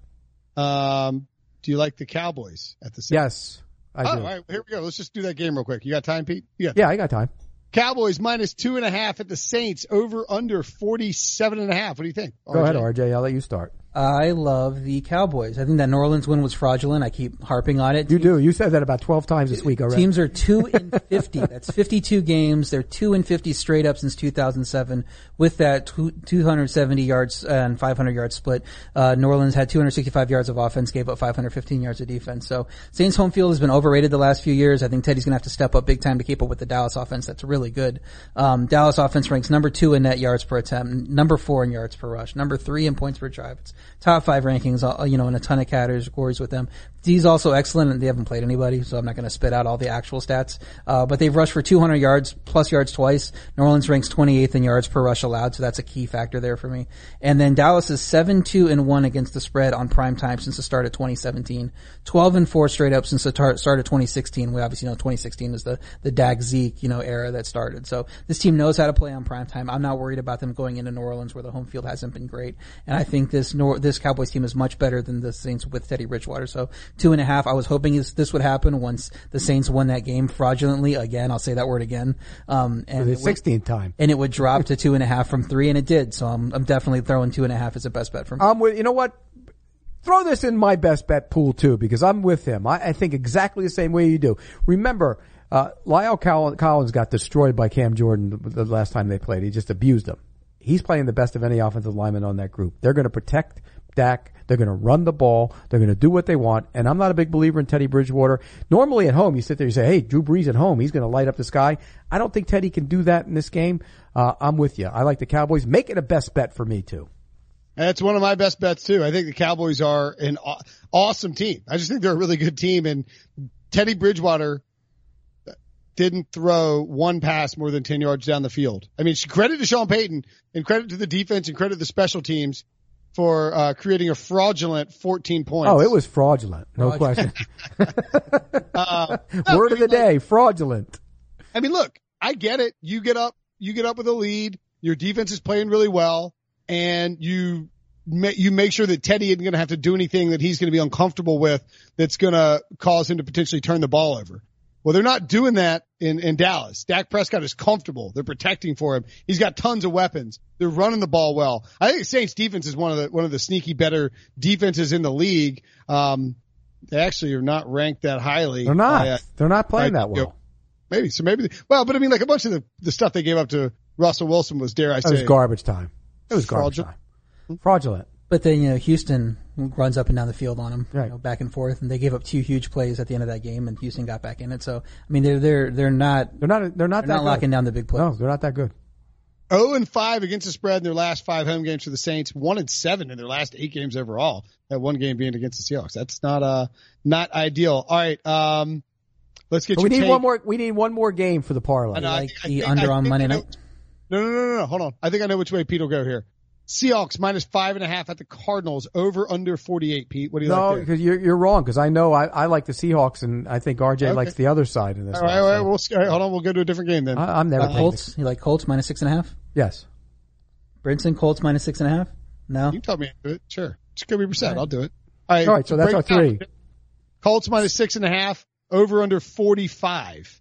Um, do you like the Cowboys at the same? Yes, I Oh, do. all right. Here we go. Let's just do that game real quick. You got time, Pete? Yeah. Yeah, I got time. Cowboys minus two and a half at the Saints over under forty-seven and a half. What do you think? Go ahead, RJ. I'll let you start. I love the Cowboys. I think that New Orleans win was fraudulent. I keep harping on it. You do. You said that about twelve times this week already. Teams are two in fifty. [LAUGHS] That's fifty-two games. They're two in fifty straight up since two thousand seven. With that two hundred seventy yards and five hundred yards split, uh, New Orleans had two hundred sixty-five yards of offense, gave up five hundred fifteen yards of defense. So Saints home field has been overrated the last few years. I think Teddy's going to have to step up big time to keep up with the Dallas offense. That's really good. Um, Dallas offense ranks number two in net yards per attempt, number four in yards per rush, number three in points per drive. It's top five rankings, uh, you know, in a ton of categories with them. D's also excellent, and they haven't played anybody, so I'm not going to spit out all the actual stats. Uh, but they've rushed for 200 yards plus yards twice. New Orleans ranks 28th in yards per rush allowed, so that's a key factor there for me. And then Dallas is 7-2 and 1 against the spread on prime time since the start of 2017. 12 and 4 straight up since the tar- start of 2016. We obviously know 2016 is the the Dak Zeke you know era that started. So this team knows how to play on prime time. I'm not worried about them going into New Orleans where the home field hasn't been great. And I think this Nor- this Cowboys team is much better than the Saints with Teddy Bridgewater. So two and a half. I was hoping this, this would happen once the Saints won that game fraudulently. Again, I'll say that word again. Um, and the it would- 16th time. and it would drop to two and a half from three, and it did. So I'm, I'm definitely throwing two and a half as a best bet for me. I'm with. You know what? Throw this in my best bet pool too, because I'm with him. I, I think exactly the same way you do. Remember, uh, La'el Collins got destroyed by Cam Jordan the, the last time they played. He just abused him. He's playing the best of any offensive lineman on that group. They're going to protect Dak. They're going to run the ball. They're going to do what they want. And I'm not a big believer in Teddy Bridgewater. Normally at home, you sit there, you say, "Hey, Drew Brees at home, he's going to light up the sky." I don't think Teddy can do that in this game. Uh, I'm with you. I like the Cowboys. Make it a best bet for me too. That's one of my best bets too. I think the Cowboys are an aw- awesome team. I just think they're a really good team and Teddy Bridgewater didn't throw one pass more than 10 yards down the field. I mean, credit to Sean Payton and credit to the defense and credit to the special teams for uh, creating a fraudulent 14 points. Oh, it was fraudulent. No question. [LAUGHS] Uh, [LAUGHS] Word of the day, fraudulent. I mean, look, I get it. You get up, you get up with a lead. Your defense is playing really well, and you you make sure that Teddy isn't going to have to do anything that he's going to be uncomfortable with. That's going to cause him to potentially turn the ball over. Well, they're not doing that in in Dallas. Dak Prescott is comfortable. They're protecting for him. He's got tons of weapons. They're running the ball well. I think Saints defense is one of the one of the sneaky better defenses in the league. Um, they actually are not ranked that highly. They're not. by, uh, They're not playing I- that well. Maybe so. Maybe well, but I mean, like a bunch of the the stuff they gave up to Russell Wilson was, dare I It was garbage time. It was garbage Fraudulent. time. Fraudulent. But then, you know, Houston runs up and down the field on them, Right. you know, back and forth, and they gave up two huge plays at the end of that game, and Houston got back in it. So, I mean, they're they're they're not They're not. They're not they're not locking good. down the big plays. No, they're not that good. 0 and 5 against the spread in their last five home games for the Saints, 1 and 7 in their last eight games overall. That one game being against the Seahawks. That's not uh not ideal. All right, um let's get your we need take. one more. We need one more game for the parlay. I know, I like think- I the think- under I on Monday night. No, no, no, no, no. Hold on. I think I know which way Pete will go here. Seahawks minus five and a half at the Cardinals over under 48, Pete. What do you No, like there? because you're you're wrong. Because I know I, I like the Seahawks, and I think RJ Okay. likes the other side in this. All one, right, all right, so we'll, all right, hold on. We'll go to a different game then. I, I'm never Uh, the- Colts, you like Colts minus six and a half? Yes. Brinson, Colts minus six and a half? No? you can tell me to do it. Sure. Jacoby Brissett. I'll do it. All right. All right, so that's break our down. three. Colts minus six and a half over under 45.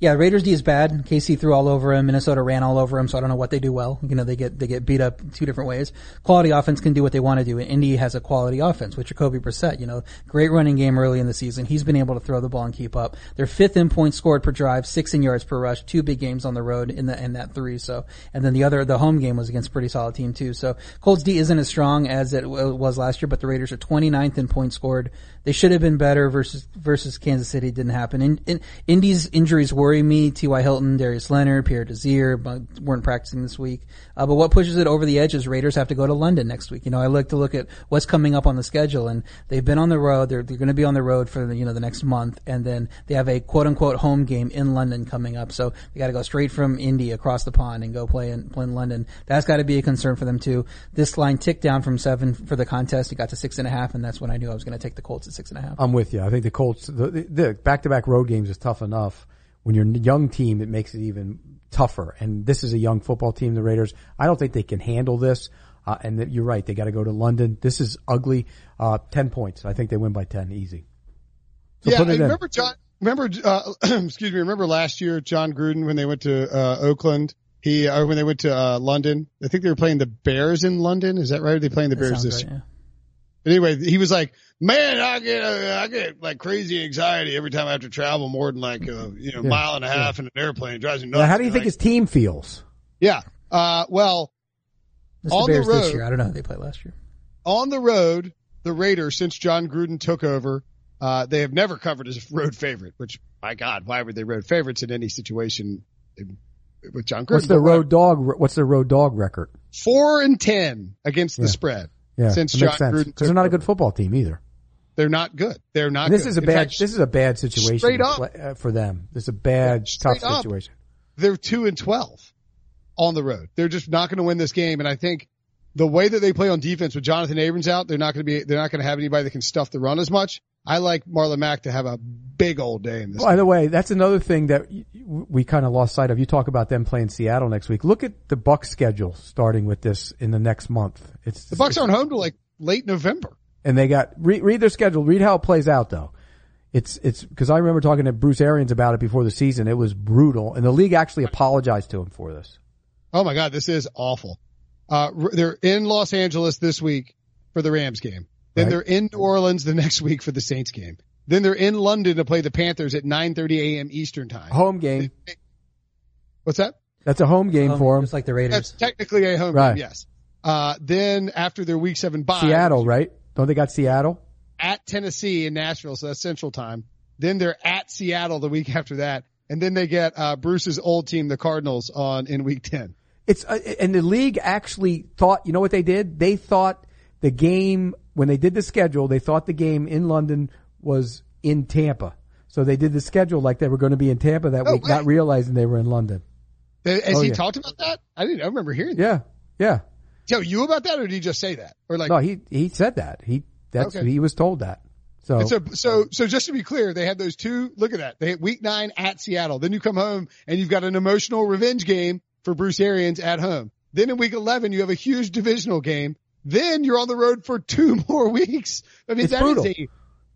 Yeah, Raiders D is bad. KC threw all over him. Minnesota ran all over him. So I don't know what they do well. You know, they get they get beat up two different ways. Quality offense can do what they want to do. And Indy has a quality offense with Jacoby Brissett. You know, great running game early in the season. He's been able to throw the ball and keep up. They're fifth in points scored per drive, six in yards per rush. Two big games on the road in the in that three. So and then the other the home game was against a pretty solid team too. So Colts D isn't as strong as it was last year, but the Raiders are 29th in points scored. They should have been better versus versus Kansas City. Didn't happen. In, in, Indy's injuries worry me. T.Y. Hilton, Darius Leonard, Pierre Desir weren't practicing this week. Uh, but what pushes it over the edge is Raiders have to go to London next week. You know, I like to look at what's coming up on the schedule, and they've been on the road. They're they're going to be on the road for the, you know the next month, and then they have a quote unquote home game in London coming up. So they got to go straight from Indy across the pond and go play in play in London. That's got to be a concern for them too. This line ticked down from seven for the contest. It got to six and a half, and that's when I knew I was going to take the Colts six and a half. I'm with you. I think the Colts, the, the back-to-back road games is tough enough. When you're a young team, it makes it even tougher. And this is a young football team, the Raiders. I don't think they can handle this. Uh, and that you're right. They got to go to London. This is ugly. Uh, 10 points. I think they win by 10 easy. So yeah, put I it in. remember Jon. Remember, uh, [CLEARS THROAT] excuse me. Remember last year, Jon Gruden when they went to uh, Oakland. He or when they went to uh, London. I think they were playing the Bears in London. Is that right? Are they playing the That Bears this right, year? yeah. But anyway, he was like, "Man, I get uh, I get like crazy anxiety every time I have to travel more than like a you know Yeah, mile and a half in an airplane. It drives me nuts." Now, how do you And think like, his team feels? Yeah. Uh, well, It's On the the Bears this road- year. I don't know how they played last year. on the road, the Raiders, since Jon Gruden took over, uh, they have never covered as a road favorite, which, my God, why would they road favorites in any situation with Jon Gruden? What's the road dog? What's their road dog record? Four and ten against the Yeah. spread. Yeah, Since Jon Gruden because they're not a good football team either. They're not good. They're not This good. is a In bad. fact, this is a bad situation straight up. uh, for them. This is a bad, Straight tough up. situation. they're two and 12 on the road. They're just not going to win this game. And I think the way that they play on defense with Jonathan Abrams out, they're not going to be, they're not going to have anybody that can stuff the run as much. I like Marlon Mack to have a big old day in this. By the way, that's another thing that we kind of lost sight of. You talk about them playing Seattle next week. Look at the Bucs schedule starting with this in the next month. It's the Bucs aren't home till like late November. And they got read, read their schedule. Read how it plays out though. It's it's because I remember talking to Bruce Arians about it before the season. It was brutal, and the league actually apologized to him for this. Oh my God, this is awful. Uh, they're in Los Angeles this week for the Rams game. Then Right. they're in New Orleans the [LAUGHS] next week for the Saints game. Then they're in London to play the Panthers at 9:30 a.m. Eastern time. Home game. What's that? That's a home game Um, for them. It's like the Raiders. That's technically a home Right. game, yes. Uh, then after their week seven bye, Seattle, right? Don't they got Seattle? at Tennessee in Nashville, so that's Central Time. Then they're at Seattle the week after that, and then they get uh, Bruce's old team, the Cardinals, on in Week Ten. It's uh, and the league actually thought. You know what they did? They thought the game when they did the schedule. They thought the game in London was in Tampa, so they did the schedule like they were going to be in Tampa that No week, not realizing they were in London. Has Oh, he yeah. talked about that? I didn't. I remember hearing. that. Yeah, yeah. Tell you about that, or did he just say that? Or like, No, he he said that. He that's Okay. he was told that. So, And so, so, so just to be clear, they had those two, look at that. They had week nine at Seattle. Then you come home and you've got an emotional revenge game for Bruce Arians at home. Then in week 11, you have a huge divisional game. Then you're on the road for two [LAUGHS] more weeks. I mean, It's that is brutal. a,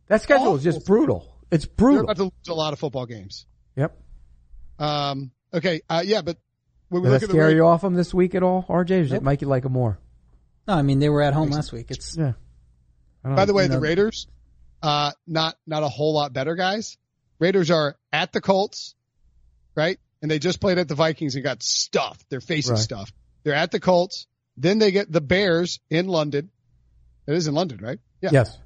that schedule is just brutal. It's brutal. they're about to lose a lot of football games. Yep. Um, okay. Uh, yeah, but when we Did look that at the scare Ra- you off them this week at all, RJ? Or did Nope. it make you like them more? No, I mean they were at home last week. It's Yeah. By know. the way, you the Raiders, uh, not, not a whole lot better guys. Raiders are at the Colts, right? And they just played at the Vikings and got stuffed. Their faces Right. stuffed. They're at the Colts. Then they get the Bears in London. It is in London, right? Yeah. yes.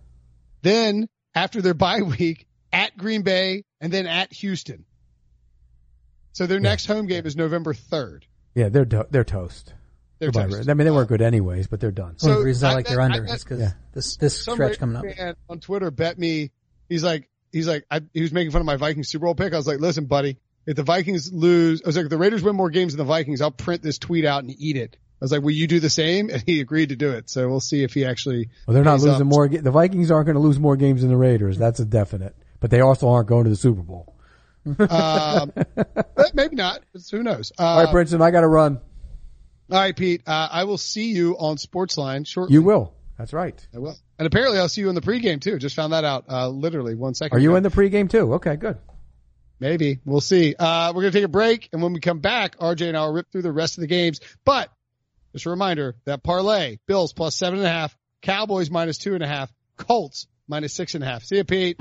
Then after their bye [LAUGHS] week at Green Bay and then at Houston. So their next home game is November 3rd. Yeah, they're to- they're toast. They're Goodbye, toast. Ra- I mean, they weren't uh, good anyways, but they're done. So, the reasons I I like bet- their I under bet- is because Yeah. this this Some stretch coming up. fan on Twitter bet me. He's like, he's like, I, he was making fun of my Vikings Super Bowl pick. I was like, listen, buddy, if the Vikings lose, I was like, if the Raiders win more games than the Vikings, I'll print this tweet out and eat it. I was like, will you do the same? And he agreed to do it. So we'll see if he actually. Well, they're not losing up. more. The Vikings aren't going to lose more games than the Raiders. That's a definite. But they also aren't going to the Super Bowl. Um, but maybe not. Who knows? Uh, All right, Brinson, I got to run. all right, Pete. Uh, I will see you on Sportsline shortly. You will. That's right. I will. And apparently I'll see you in the pregame too. Just found that out, uh, literally one second. Are you ago. in the pregame too? Okay, good. Maybe. We'll see. Uh, we're going to take a break. And when we come back, RJ and I will rip through the rest of the games. But just a reminder that parlay, Bills plus seven and a half, Cowboys minus two and a half, Colts minus six and a half. See you, Pete.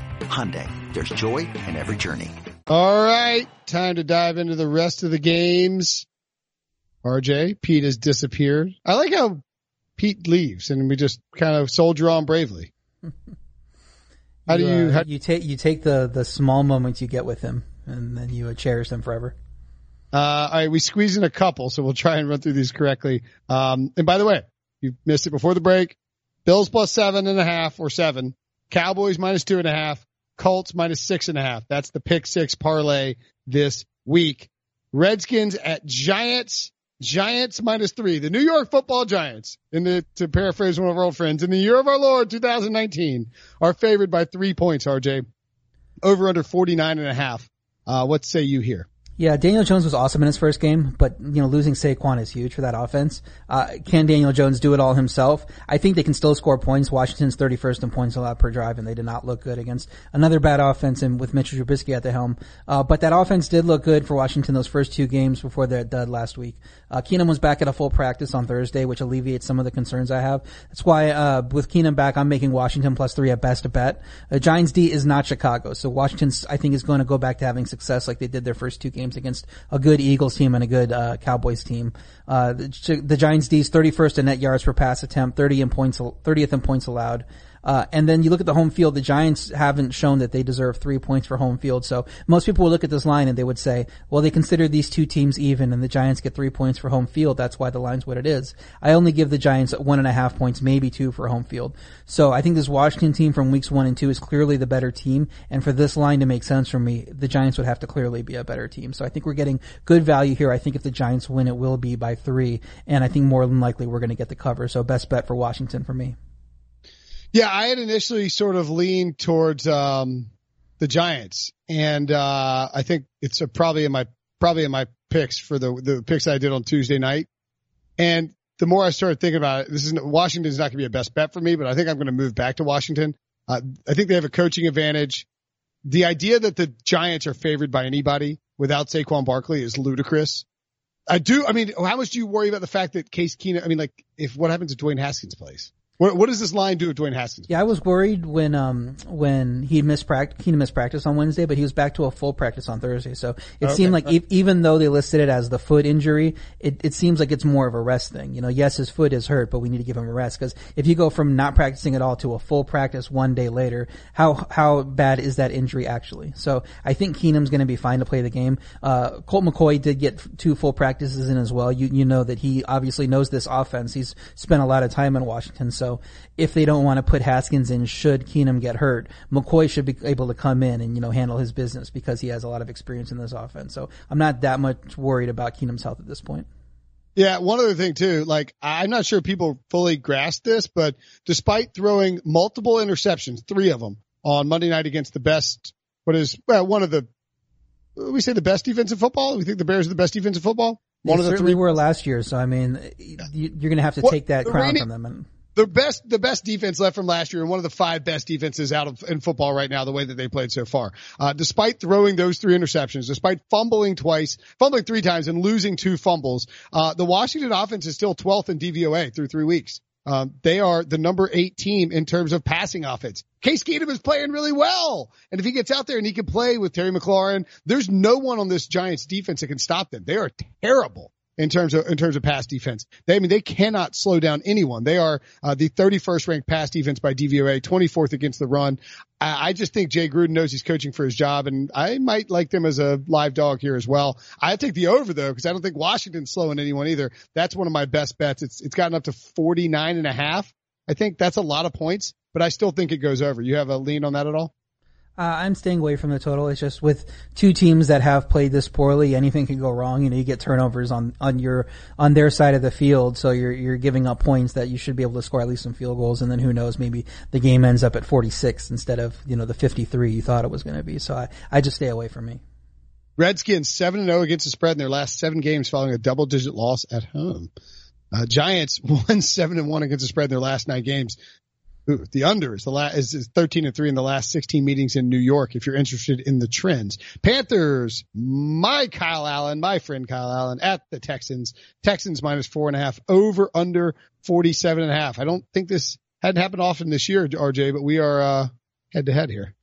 Hyundai, there's joy in every journey. All right. Time to dive into the rest of the games. RJ, Pete has disappeared. I like how Pete leaves and we just kind of soldier on bravely. [LAUGHS] How do you, uh, how, you take you take the the small moments you get with him, and then you uh, cherish them forever. Uh, all right, we squeeze in a couple, so we'll try and run through these correctly. Um, and by the way, you missed it before the break. Bills plus seven and a half or seven. Cowboys minus two and a half. Colts minus six and a half. That's the pick six parlay this week. Redskins at Giants. Giants minus three. The New York football Giants, in the, to paraphrase one of our old friends, in the year of our Lord 2019, are favored by three points, RJ. Over under 49 and a half. Uh, what say you here? Yeah, Daniel Jones was awesome in his first game, but you know losing Saquon is huge for that offense. Uh, can Daniel Jones do it all himself? I think they can still score points. Washington's 31st in points allowed per drive, and they did not look good against another bad offense and with Mitchell Trubisky at the helm. Uh, but that offense did look good for Washington those first two games before their dud last week. Uh, Keenum was back at a full practice on Thursday, which alleviates some of the concerns I have. That's why uh, with Keenum back, I'm making Washington plus three at best a bet. Uh, Giants D is not Chicago, so Washington I think is going to go back to having success like they did their first two games against a good Eagles team and a good uh, Cowboys team. Uh, the, the Giants D's 31st in net yards per pass attempt, 30 in points, 30th in points allowed. Uh, and then you look at the home field, the Giants haven't shown that they deserve three points for home field. So most people would look at this line and they would say, well, they consider these two teams even and the Giants get three points for home field. That's why the line's what it is. I only give the Giants one and a half points, maybe two for home field. So I think this Washington team from weeks one and two is clearly the better team. And for this line to make sense for me, the Giants would have to clearly be a better team. So I think we're getting good value here. I think if the Giants win, it will be by three. And I think more than likely we're going to get the cover. So best bet for Washington for me. Yeah, I had initially sort of leaned towards um, the Giants, and uh, I think it's probably in my probably in my picks for the the picks I did on Tuesday night. And the more I started thinking about it, this is Washington's not going to be a best bet for me, but I think I'm going to move back to Washington. Uh, I think they have a coaching advantage. The idea that the Giants are favored by anybody without Saquon Barkley is ludicrous. I do. I mean, how much do you worry about the fact that Case Keenum? I mean, like, if what happens if Dwayne Haskins plays? What, what does this line do with Dwayne Haskins? Yeah, I was worried when um when he missed practice, he missed practice on Wednesday, but he was back to a full practice on Thursday. So it Okay. seemed like e- even though they listed it as the foot injury, it, it seems like it's more of a rest thing. You know, yes, his foot is hurt, but we need to give him a rest because if you go from not practicing at all to a full practice one day later, how how bad is that injury actually? So I think Keenum's going to be fine to play the game. Uh, Colt McCoy did get two full practices in as well. You you know that he obviously knows this offense. He's spent a lot of time in Washington, so if they don't want to put Haskins in, should Keenum get hurt, McCoy should be able to come in and you know handle his business because he has a lot of experience in this offense. So I'm not that much worried about Keenum's health at this point. Yeah, one other thing too, like I'm not sure people fully grasp this, but despite throwing multiple interceptions, three of them on Monday night against the best, what is well, one of the, we say the best defense defensive football. We think the Bears are the best defense defensive football. One they of the three were last year, so I mean, you, you're going to have to What- take that crown reigning- from them. And the best the best defense left from last year and one of the five best defenses out of in football right now the way that they played so far uh, despite throwing those three interceptions despite fumbling twice fumbling three times and losing two fumbles uh, the washington offense is still 12th in dvoa through three weeks um, they are the number eight team in terms of passing offense. Case Keenum is playing really well. And if he gets out there and he can play with Terry McLaurin, there's no one on this Giants defense that can stop them. They are terrible in terms of in terms of pass defense. They I mean they cannot slow down anyone. They are uh, the 31st ranked pass defense by DVOA, 24th against the run. I, I just think Jay Gruden knows he's coaching for his job, and I might like them as a live dog here as well. I take the over though because I don't think Washington's slowing anyone either. That's one of my best bets. It's it's gotten up to 49 and a half. I think that's a lot of points, but I still think it goes over. You have a lean on that at all? Uh, I'm staying away from the total. It's just with two teams that have played this poorly, anything can go wrong. You know, you get turnovers on, on your, on their side of the field. So you're, you're giving up points that you should be able to score at least some field goals. And then who knows, maybe the game ends up at 46 instead of, you know, the 53 you thought it was going to be. So I, I just stay away from me. Redskins seven zero against the spread in their last seven games, following a double digit loss at home. Uh, Giants [LAUGHS] won seven and one against the spread in their last nine games. Ooh, the under is the last is, is 13 and three in the last 16 meetings in New York. If you're interested in the trends, Panthers, my Kyle Allen, my friend Kyle Allen at the Texans, Texans minus four and a half over under 47 and a half. I don't think this hadn't happened often this year, RJ, but we are, uh, head to head here.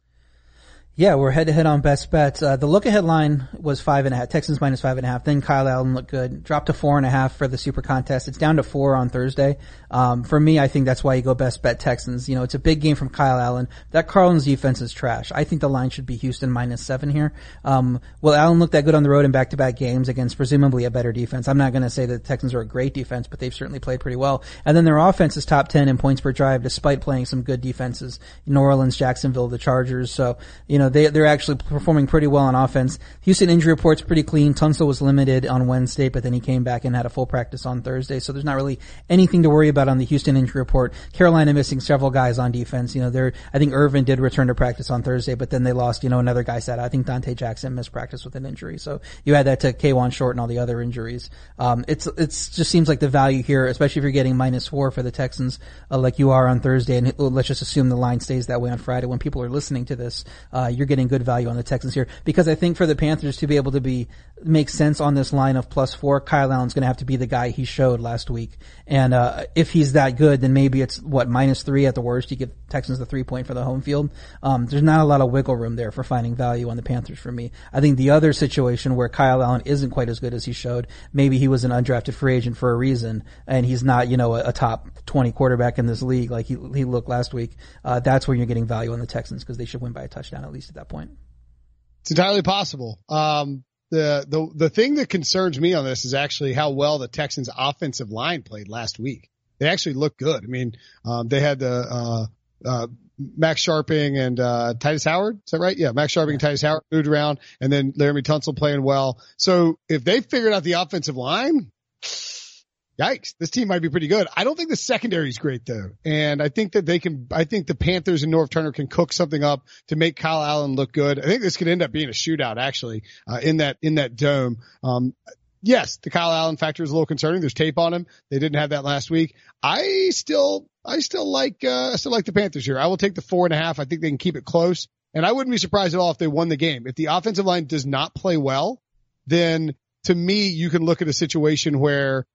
Yeah, we're head to head on best bets. Uh, the look ahead line was five and a half. Texans minus five and a half. Then Kyle Allen looked good. Dropped to four and a half for the super contest. It's down to four on Thursday. Um, for me, I think that's why you go best bet Texans. You know, it's a big game from Kyle Allen. That Cardinals defense is trash. I think the line should be Houston minus seven here. Um, well, Allen looked that good on the road in back to back games against presumably a better defense. I'm not going to say that the Texans are a great defense, but they've certainly played pretty well. And then their offense is top 10 in points per drive despite playing some good defenses. New Orleans, Jacksonville, the Chargers. So, you know, they, they're actually performing pretty well on offense. Houston injury report's pretty clean. Tunsil was limited on Wednesday, but then he came back and had a full practice on Thursday. So there's not really anything to worry about on the Houston injury report. Carolina missing several guys on defense. You know, they're, I think Irvin did return to practice on Thursday, but then they lost, you know, another guy said, I think Donte Jackson missed practice with an injury. So you add that to Kawann Short and all the other injuries. Um, it's, it's just seems like the value here, especially if you're getting minus four for the Texans, uh, like you are on Thursday. And let's just assume the line stays that way on Friday when people are listening to this, uh, you're getting good value on the Texans here because I think for the Panthers to be able to be make sense on this line of plus four, Kyle Allen's going to have to be the guy he showed last week. And uh, if he's that good, then maybe it's what minus three at the worst. You give Texans the three point for the home field. Um, there's not a lot of wiggle room there for finding value on the Panthers for me. I think the other situation where Kyle Allen isn't quite as good as he showed, maybe he was an undrafted free agent for a reason, and he's not you know a, a top 20 quarterback in this league like he he looked last week. Uh, that's where you're getting value on the Texans because they should win by a touchdown at least at that point. It's entirely possible. Um, the, the, the thing that concerns me on this is actually how well the Texans offensive line played last week. They actually looked good. I mean, um, they had the, uh, uh, Max Scharping and, uh, Tytus Howard. Is that right? Yeah. Max Scharping and Tytus Howard moved around and then Laremy Tunsil playing well. So if they figured out the offensive line, yikes, this team might be pretty good. I don't think the secondary is great though. And I think that they can, I think the Panthers and Norv Turner can cook something up to make Kyle Allen look good. I think this could end up being a shootout actually, uh, in that, in that dome. Um, yes, the Kyle Allen factor is a little concerning. There's tape on him. They didn't have that last week. I still, I still like, uh, I still like the Panthers here. I will take the four and a half. I think they can keep it close. And I wouldn't be surprised at all if they won the game. If the offensive line does not play well, then to me, you can look at a situation where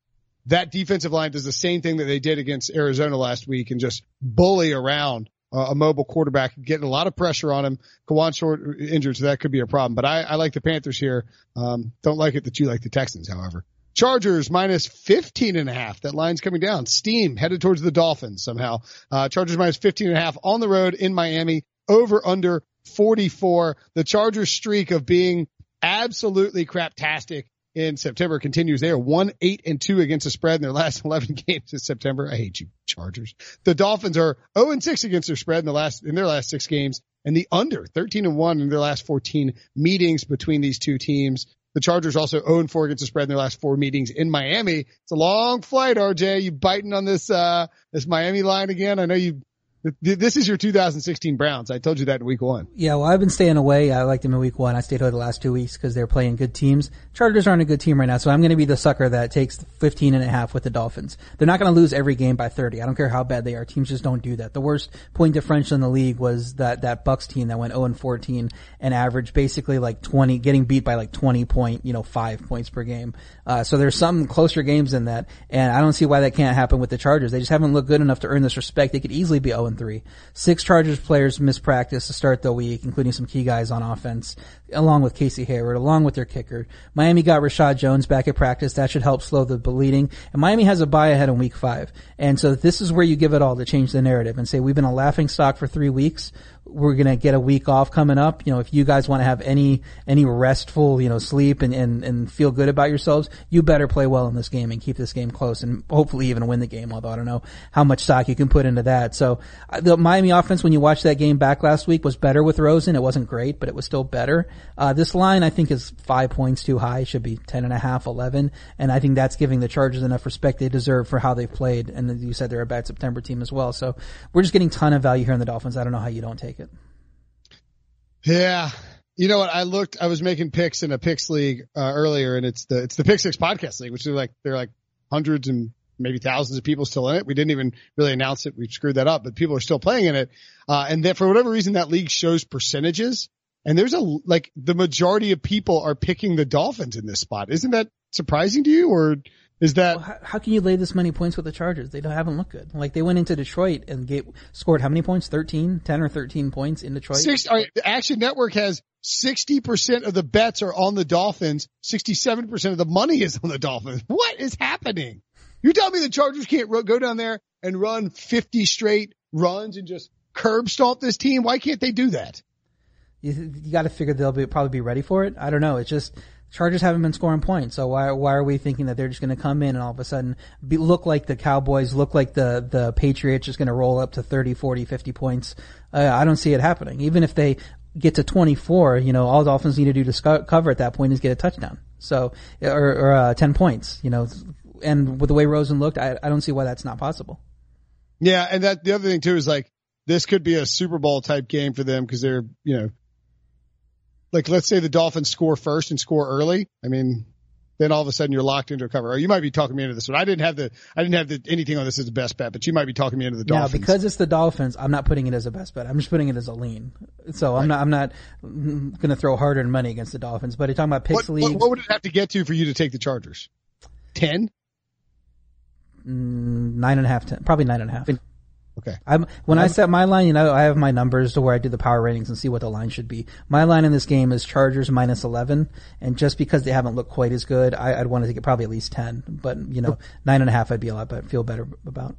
that defensive line does the same thing that they did against Arizona last week and just bully around uh, a mobile quarterback, getting a lot of pressure on him. Kawann Short injured, so that could be a problem. But I, I like the Panthers here. Um, don't like it that you like the Texans, however. Chargers minus 15 and a half. That line's coming down. Steam headed towards the Dolphins somehow. Uh, Chargers minus 15 and a half on the road in Miami. Over under 44. The Chargers streak of being absolutely craptastic in September continues. They are one, eight, and two against the spread in their last [LAUGHS] 11 games in September. I hate you, Chargers. The Dolphins are 0 and 6 against their spread in the last, in their last six games and the under 13 and 1 in their last 14 meetings between these two teams. The Chargers also 0 and 4 against the spread in their last four meetings in Miami. It's a long flight, RJ. You biting on this, uh, this Miami line again? I know you this is your 2016 Browns. I told you that in week one. Yeah, well, I've been staying away. I liked them in week one. I stayed away the last two weeks because they're playing good teams. Chargers aren't a good team right now, so I'm going to be the sucker that takes 15 and a half with the Dolphins. They're not going to lose every game by 30. I don't care how bad they are. Teams just don't do that. The worst point differential in the league was that, that Bucs team that went 0 and 14 and averaged basically like 20, getting beat by like 20 point, you know, five points per game. Uh, so there's some closer games than that, and I don't see why that can't happen with the Chargers. They just haven't looked good enough to earn this respect. They could easily be 0 and 3. Six Chargers players missed practice to start the week, including some key guys on offense, along with Casey Hayward, along with their kicker. Miami got Reshad Jones back at practice. That should help slow the bleeding. And Miami has a bye ahead in week five. And so this is where you give it all to change the narrative and say, we've been a laughing stock for three weeks we're to get a week off coming up. You know, if you guys want to have any, any restful, you know, sleep and, and, and feel good about yourselves, you better play well in this game and keep this game close and hopefully even win the game. Although I don't know how much stock you can put into that. So the Miami offense, when you watch that game back last week was better with Rosen. It wasn't great, but it was still better. Uh, this line I think is five points too high. It should be 10 and a half, 11. And I think that's giving the Chargers enough respect they deserve for how they've played. And you said they're a bad September team as well. So we're just getting ton of value here in the Dolphins. I don't know how you don't take it. Yeah. You know what? I looked, I was making picks in a picks league, uh, earlier and it's the, it's the pick six podcast league, which is like, they're like hundreds and maybe thousands of people still in it. We didn't even really announce it. We screwed that up, but people are still playing in it. Uh, and then for whatever reason, that league shows percentages and there's a, like the majority of people are picking the Dolphins in this spot. Isn't that surprising to you or is that well, how, how, can you lay this many points with the Chargers? They don't haven't looked good. Like they went into Detroit and get, scored how many points? 13, 10 or 13 points in Detroit? Six, right, the Action Network has 60% of the bets are on the Dolphins. 67% of the money is on the Dolphins. What is happening? You tell me the Chargers can't ro- go down there and run 50 straight runs and just curb stomp this team? Why can't they do that? You, you got to figure they'll be, probably be ready for it. I don't know. It's just, Chargers haven't been scoring points, so why why are we thinking that they're just going to come in and all of a sudden be, look like the Cowboys, look like the the Patriots, just going to roll up to 30, 40, 50 points? Uh, I don't see it happening. Even if they get to 24, you know, all Dolphins need to do to sc- cover at that point is get a touchdown. So, or, or uh, 10 points, you know, and with the way Rosen looked, I, I don't see why that's not possible. Yeah, and that the other thing too is like this could be a Super Bowl type game for them because they're you know like let's say the Dolphins score first and score early. I mean, then all of a sudden you're locked into a cover. Or you might be talking me into this one. I didn't have the I didn't have the, anything on this as a best bet, but you might be talking me into the Dolphins. Now, because it's the Dolphins, I'm not putting it as a best bet. I'm just putting it as a lean. So I'm not I'm not going to throw hard-earned money against the Dolphins. But you're talking about picks what, leagues. What, what would it have to get to for you to take the Chargers? Ten. Mm, nine and a half, ten, probably nine and a half. Okay. I'm, when I'm, I set my line, you know, I have my numbers to where I do the power ratings and see what the line should be. My line in this game is Chargers minus 11. And just because they haven't looked quite as good, I, would want to get probably at least 10. But, you know, nine and a half I'd be a lot better, feel better about.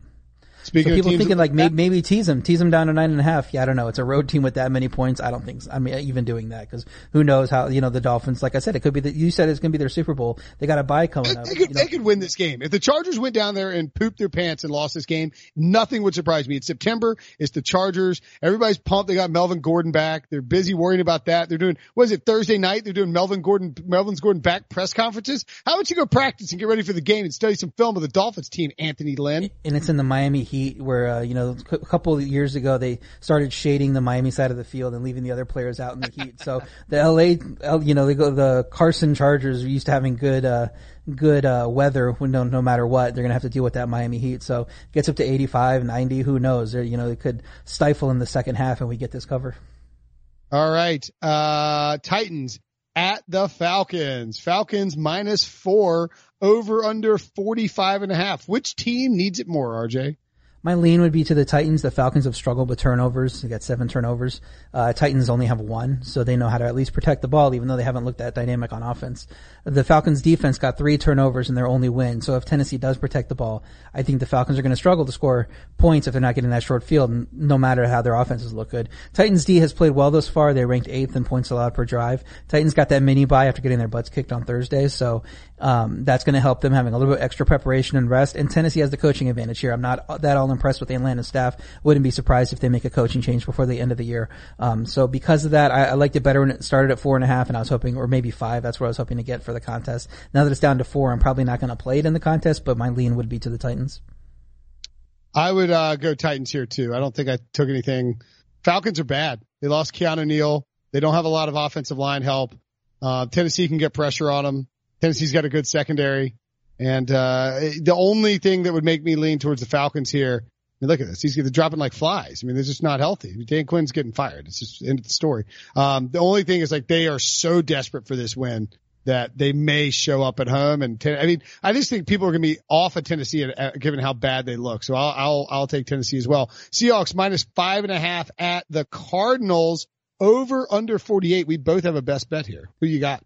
Speaking so people thinking like maybe, maybe tease them, tease them down to nine and a half. Yeah, I don't know. It's a road team with that many points. I don't think. So. I mean, even doing that because who knows how you know the Dolphins. Like I said, it could be that you said it's going to be their Super Bowl. They got a bye coming they, up. They could, you know. they could win this game if the Chargers went down there and pooped their pants and lost this game. Nothing would surprise me. It's September. It's the Chargers. Everybody's pumped. They got Melvin Gordon back. They're busy worrying about that. They're doing what is it Thursday night? They're doing Melvin Gordon Melvin's Gordon back press conferences. How about you go practice and get ready for the game and study some film of the Dolphins team, Anthony Lynn? And it's in the Miami Heat where. Uh, you know, a couple of years ago, they started shading the Miami side of the field and leaving the other players out in the heat. So [LAUGHS] the LA, you know, they go, the Carson Chargers are used to having good, uh, good, uh, weather when no, no matter what, they're going to have to deal with that Miami heat. So gets up to 85, 90, who knows? They're, you know, they could stifle in the second half and we get this cover. All right. Uh, Titans at the Falcons. Falcons minus four over under 45 and a half. Which team needs it more, RJ? My lean would be to the Titans. The Falcons have struggled with turnovers. They got seven turnovers. Uh, Titans only have one, so they know how to at least protect the ball, even though they haven't looked that dynamic on offense. The Falcons defense got three turnovers in their only win. So if Tennessee does protect the ball, I think the Falcons are going to struggle to score points if they're not getting that short field, no matter how their offenses look good. Titans D has played well thus far. They ranked eighth in points allowed per drive. Titans got that mini bye after getting their butts kicked on Thursday, so um, that's going to help them having a little bit extra preparation and rest. And Tennessee has the coaching advantage here. I'm not that all impressed with the Atlanta staff. Wouldn't be surprised if they make a coaching change before the end of the year. Um, so because of that, I, I, liked it better when it started at four and a half, and I was hoping, or maybe five. That's what I was hoping to get for the contest. Now that it's down to four, I'm probably not going to play it in the contest, but my lean would be to the Titans. I would uh, go Titans here too. I don't think I took anything. Falcons are bad. They lost Keanu Neal. They don't have a lot of offensive line help. Uh, Tennessee can get pressure on them. Tennessee's got a good secondary. And, uh, the only thing that would make me lean towards the Falcons here, I mean, look at this. He's dropping like flies. I mean, they're just not healthy. I mean, Dan Quinn's getting fired. It's just end of the story. Um, the only thing is like they are so desperate for this win that they may show up at home. And ten, I mean, I just think people are going to be off of Tennessee at, at, given how bad they look. So I'll, I'll, I'll take Tennessee as well. Seahawks minus five and a half at the Cardinals over under 48. We both have a best bet here. Who you got?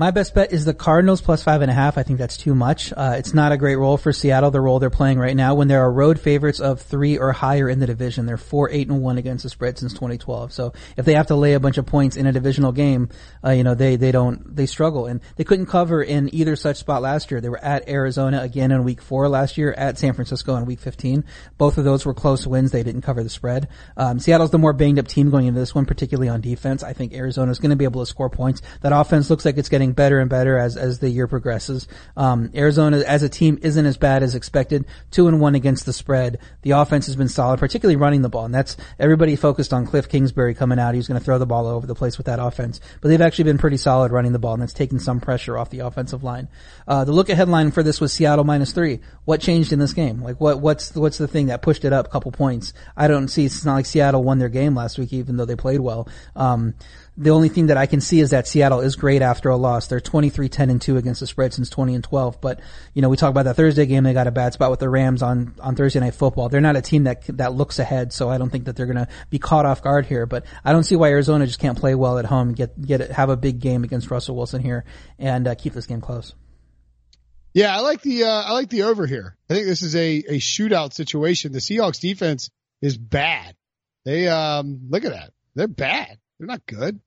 My best bet is the Cardinals plus five and a half. I think that's too much. Uh, it's not a great role for Seattle, the role they're playing right now when there are road favorites of three or higher in the division. They're four, eight, and one against the spread since 2012. So if they have to lay a bunch of points in a divisional game, uh, you know, they, they don't, they struggle and they couldn't cover in either such spot last year. They were at Arizona again in week four last year, at San Francisco in week 15. Both of those were close wins. They didn't cover the spread. Um, Seattle's the more banged up team going into this one, particularly on defense. I think Arizona's going to be able to score points. That offense looks like it's getting better and better as as the year progresses. Um, Arizona as a team isn't as bad as expected. Two and one against the spread. The offense has been solid, particularly running the ball, and that's everybody focused on Cliff Kingsbury coming out. He was going to throw the ball all over the place with that offense, but they've actually been pretty solid running the ball, and that's taken some pressure off the offensive line. Uh, the look ahead line for this was Seattle minus three. What changed in this game? Like what what's what's the thing that pushed it up a couple points? I don't see. It's not like Seattle won their game last week, even though they played well. Um, the only thing that I can see is that Seattle is great after a loss. They're 23, 10 and 2 against the spread since 20 and 12. But, you know, we talk about that Thursday game. They got a bad spot with the Rams on, on Thursday night football. They're not a team that, that looks ahead. So I don't think that they're going to be caught off guard here. But I don't see why Arizona just can't play well at home, and get, get, have a big game against Russell Wilson here and uh, keep this game close. Yeah, I like the, uh, I like the over here. I think this is a, a shootout situation. The Seahawks defense is bad. They, um, look at that. They're bad. They're not good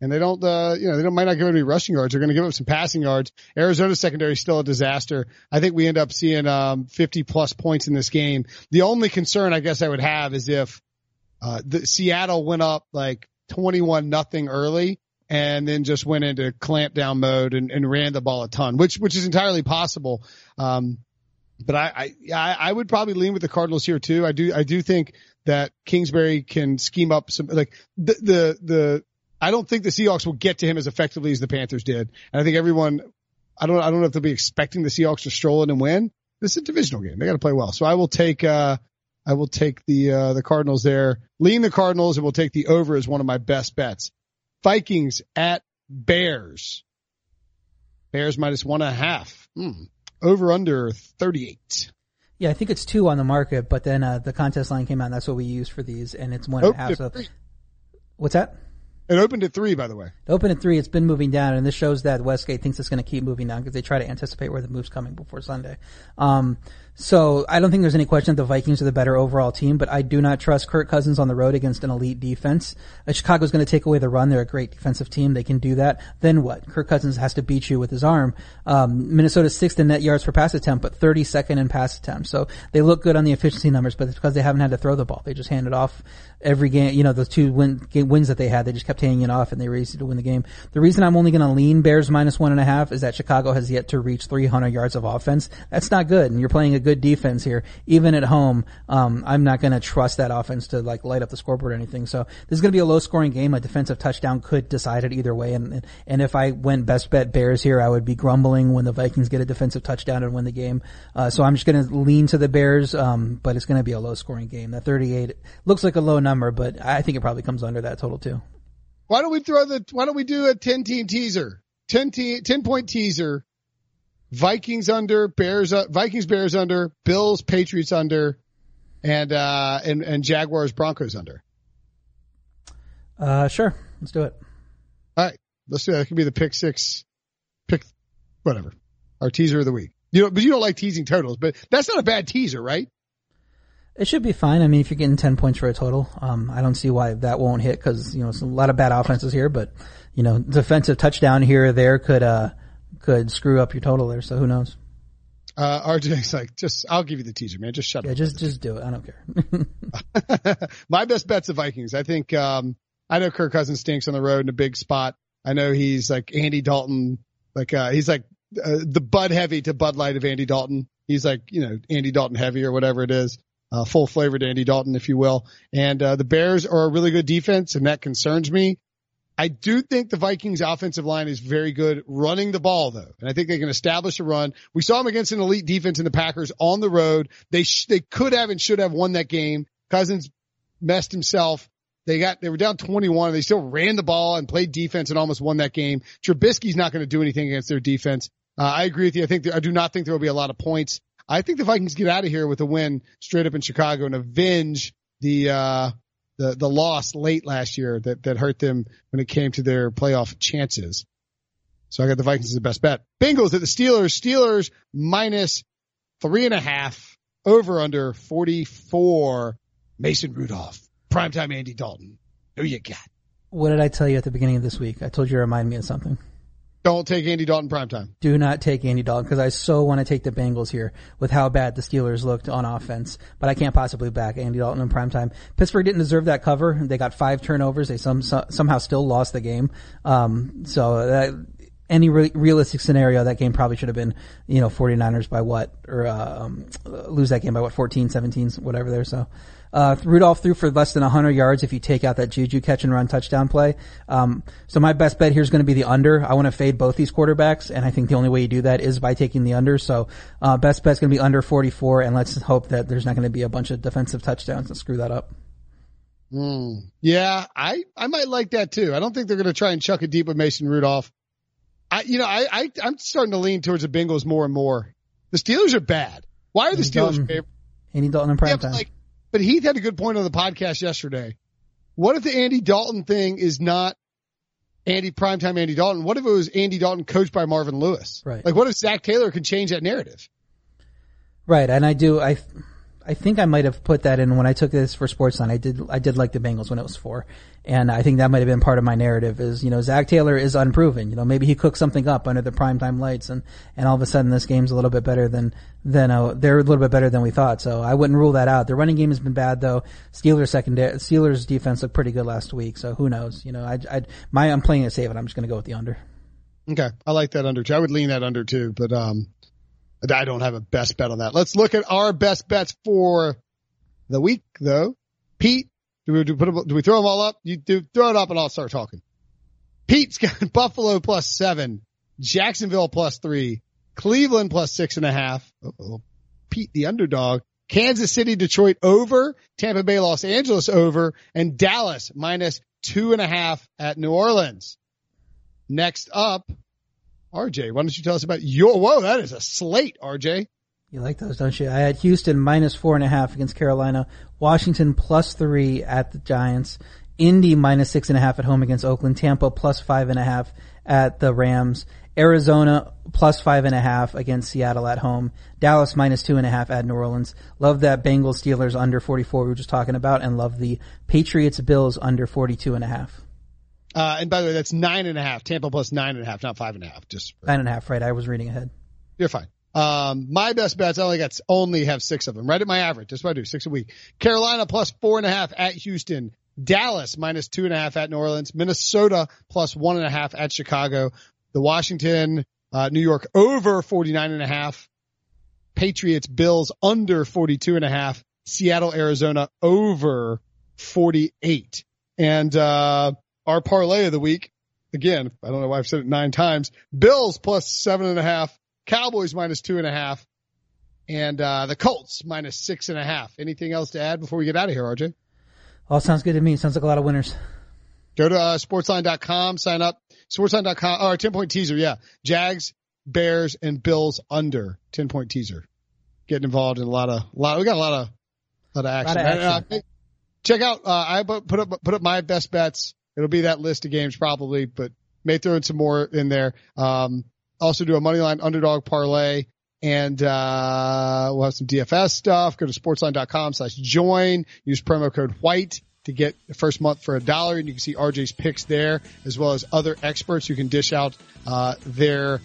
and they don't, uh, you know, they don't, might not give up any rushing yards. They're going to give up some passing yards. Arizona secondary is still a disaster. I think we end up seeing, um, 50 plus points in this game. The only concern I guess I would have is if, uh, the Seattle went up like 21 nothing early and then just went into clamp down mode and, and ran the ball a ton, which, which is entirely possible. Um, but I, I, I would probably lean with the Cardinals here too. I do, I do think that Kingsbury can scheme up some, like the, the, the, I don't think the Seahawks will get to him as effectively as the Panthers did. And I think everyone, I don't, I don't know if they'll be expecting the Seahawks to stroll in and win. This is a divisional game. They got to play well. So I will take, uh, I will take the, uh, the Cardinals there, lean the Cardinals and we'll take the over as one of my best bets. Vikings at Bears. Bears minus one and a half. Hmm. Over under 38. Yeah, I think it's two on the market, but then, uh, the contest line came out and that's what we use for these and it's one and a half. So what's that? It opened at three, by the way. It opened at three. It's been moving down, and this shows that Westgate thinks it's going to keep moving down because they try to anticipate where the move's coming before Sunday. Um, so I don't think there's any question that the Vikings are the better overall team, but I do not trust Kirk Cousins on the road against an elite defense. Uh, Chicago's going to take away the run. They're a great defensive team. They can do that. Then what? Kirk Cousins has to beat you with his arm. Um, Minnesota's sixth in net yards per pass attempt, but 32nd in pass attempts. So they look good on the efficiency numbers, but it's because they haven't had to throw the ball. They just hand it off every game. You know, the two win, game, wins that they had, they just kept hanging it off and they were easy to win the game. The reason I'm only going to lean Bears minus one and a half is that Chicago has yet to reach 300 yards of offense. That's not good. And you're playing a good defense here even at home, um, I'm not going to trust that offense to like light up the scoreboard or anything. So this is going to be a low scoring game. A defensive touchdown could decide it either way. And, and if I went best bet Bears here, I would be grumbling when the Vikings get a defensive touchdown and win the game. Uh, so I'm just going to lean to the Bears, um, but it's going to be a low scoring game. That 38 looks like a low number, but I think it probably comes under that total too. Why don't we throw the, why don't we do a 10 team teaser? 10 team, 10 point teaser. Vikings under, Bears, uh, Vikings, Bears under, Bills, Patriots under, and, uh, and, and Jaguars, Broncos under. Uh, sure. Let's do it. All right. Let's do that. It could be the pick six, pick, whatever. Our teaser of the week. You know, but you don't like teasing totals, but that's not a bad teaser, right? It should be fine. I mean, if you're getting 10 points for a total, um, I don't see why that won't hit because, you know, it's a lot of bad offenses here, but, you know, defensive touchdown here or there could, uh, could screw up your total there. So who knows? Uh, RJ's like, just, I'll give you the teaser, man. Just shut Yeah, up. Yeah, just, just do it. I don't care. [LAUGHS] My best bet's the Vikings. I think, um, I know Kirk Cousins stinks on the road in a big spot. I know he's like Andy Dalton, like, uh, he's like, uh, the Bud heavy to Bud Light of Andy Dalton. He's like, you know, Andy Dalton heavy or whatever it is. Uh, full flavored Andy Dalton, if you will. And, uh, the Bears are a really good defense and that concerns me. I do think the Vikings offensive line is very good running the ball though. And I think they can establish a run. We saw them against an elite defense in the Packers on the road. They, sh- they could have and should have won that game. Cousins messed himself. They got, they were down 21 and they still ran the ball and played defense and almost won that game. Trubisky's not going to do anything against their defense. Uh, I agree with you. I think, there, I do not think there will be a lot of points. I think the Vikings get out of here with a win straight up in Chicago and avenge the, uh, the, the loss late last year that, that hurt them when it came to their playoff chances. So I got the Vikings as the best bet. Bengals at the Steelers. Steelers minus three and a half over under 44. Mason Rudolph. Primetime Andy Dalton. Who you got? What did I tell you at the beginning of this week? I told you to remind me of something. Don't take Andy Dalton primetime. Do not take Andy Dalton because I so want to take the Bengals here with how bad the Steelers looked on offense, but I can't possibly back Andy Dalton in prime time. Pittsburgh didn't deserve that cover. They got five turnovers. They some, somehow still lost the game. Um, so that, any re- realistic scenario, that game probably should have been, you know, 49ers by what, or, uh, um, lose that game by what, 14, 17, whatever there. So, uh, Rudolph threw for less than 100 yards if you take out that Juju catch and run touchdown play. Um, so my best bet here is going to be the under. I want to fade both these quarterbacks, and I think the only way you do that is by taking the under. So, uh, best bet's going to be under 44, and let's hope that there's not going to be a bunch of defensive touchdowns that screw that up. Mm. Yeah, I, I might like that too. I don't think they're going to try and chuck it deep with Mason Rudolph. I, you know, I, I, I'm starting to lean towards the Bengals more and more. The Steelers are bad. Why are the Steelers Dalton. favored? Andy Dalton in prime Yeah, time. like, but Heath had a good point on the podcast yesterday. What if the Andy Dalton thing is not Andy primetime Andy Dalton? What if it was Andy Dalton coached by Marvin Lewis? Right. Like, what if Zac Taylor can change that narrative? Right, and I do. I, I think I might have put that in when I took this for Sportsline. I did. I did like the Bengals when it was four, and I think that might have been part of my narrative. Is you know Zac Taylor is unproven. You know maybe he cooked something up under the primetime lights, and and all of a sudden this game's a little bit better than than uh, they're a little bit better than we thought. So I wouldn't rule that out. The running game has been bad though. Steelers secondary, Steelers defense looked pretty good last week. So who knows? You know I I my I'm playing it safe, and I'm just going to go with the under. Okay. I like that under too. I would lean that under too, but, um, I don't have a best bet on that. Let's look at our best bets for the week though. Pete, do we, do we them, do we throw them all up? You do throw it up and I'll start talking. Pete's got [LAUGHS] Buffalo plus seven, Jacksonville plus three, Cleveland plus six and a half. Uh-oh. Pete, the underdog. Kansas City, Detroit over, Tampa Bay, Los Angeles over, and Dallas minus two and a half at New Orleans. Next up, RJ, why don't you tell us about your, whoa, that is a slate, RJ. You like those, don't you? I had Houston minus four and a half against Carolina, Washington plus three at the Giants, Indy minus six and a half at home against Oakland, Tampa plus five and a half at the Rams, Arizona plus five and a half against Seattle at home, Dallas minus two and a half at New Orleans. Love that Bengals Steelers under 44 we were just talking about and love the Patriots Bills under 42 and a half. Uh, and by the way, that's nine and a half. Tampa plus nine and a half, not five and a half. Just Nine and a half, right? I was reading ahead. you're fine. Um, my best bets, I only got only have six of them. Right at my average. That's what I do. Six a week. Carolina plus four and a half at Houston. Dallas minus two and a half at New Orleans. Minnesota plus one and a half at Chicago. The Washington, uh, New York over 49 and a half. Patriots, Bills under 42 and a half. Seattle, Arizona over 48. And, uh, our parlay of the week, again, I don't know why I've said it nine times. Bills plus seven and a half. Cowboys minus two and a half. And, uh, the Colts minus six and a half. Anything else to add before we get out of here, RJ? All sounds good to me. Sounds like a lot of winners. Go to uh, sportsline.com, sign up. Sportsline.com, or 10 point teaser, yeah. Jags, Bears, and Bills under 10 point teaser. Getting involved in a lot of, lot, we got a lot of, lot of action. Lot of action. Uh, check out, uh, I put up, put up my best bets. It'll be that list of games probably, but may throw in some more in there. Um, also do a money line underdog parlay and, uh, we'll have some DFS stuff. Go to sportsline.com slash join. Use promo code white to get the first month for a dollar and you can see RJ's picks there as well as other experts who can dish out, uh, their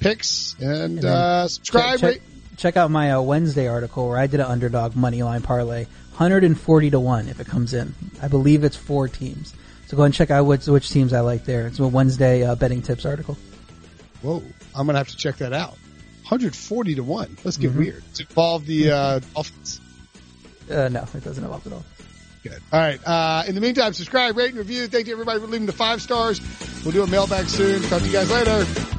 picks and, uh, subscribe. check, rate- check out my uh, Wednesday article where I did an underdog money line parlay, 140 to one if it comes in. I believe it's four teams. So go ahead and check out which, which teams I like there. It's a Wednesday uh, betting tips article. Whoa, I'm gonna have to check that out. 140 to one. Let's get weird. Does it involve the uh, Dolphins? Uh, no, it doesn't involve it all. Good. All right. Uh, in the meantime, subscribe, rate, and review. Thank you everybody for leaving the five stars. We'll do a mailbag soon. Talk to you guys later.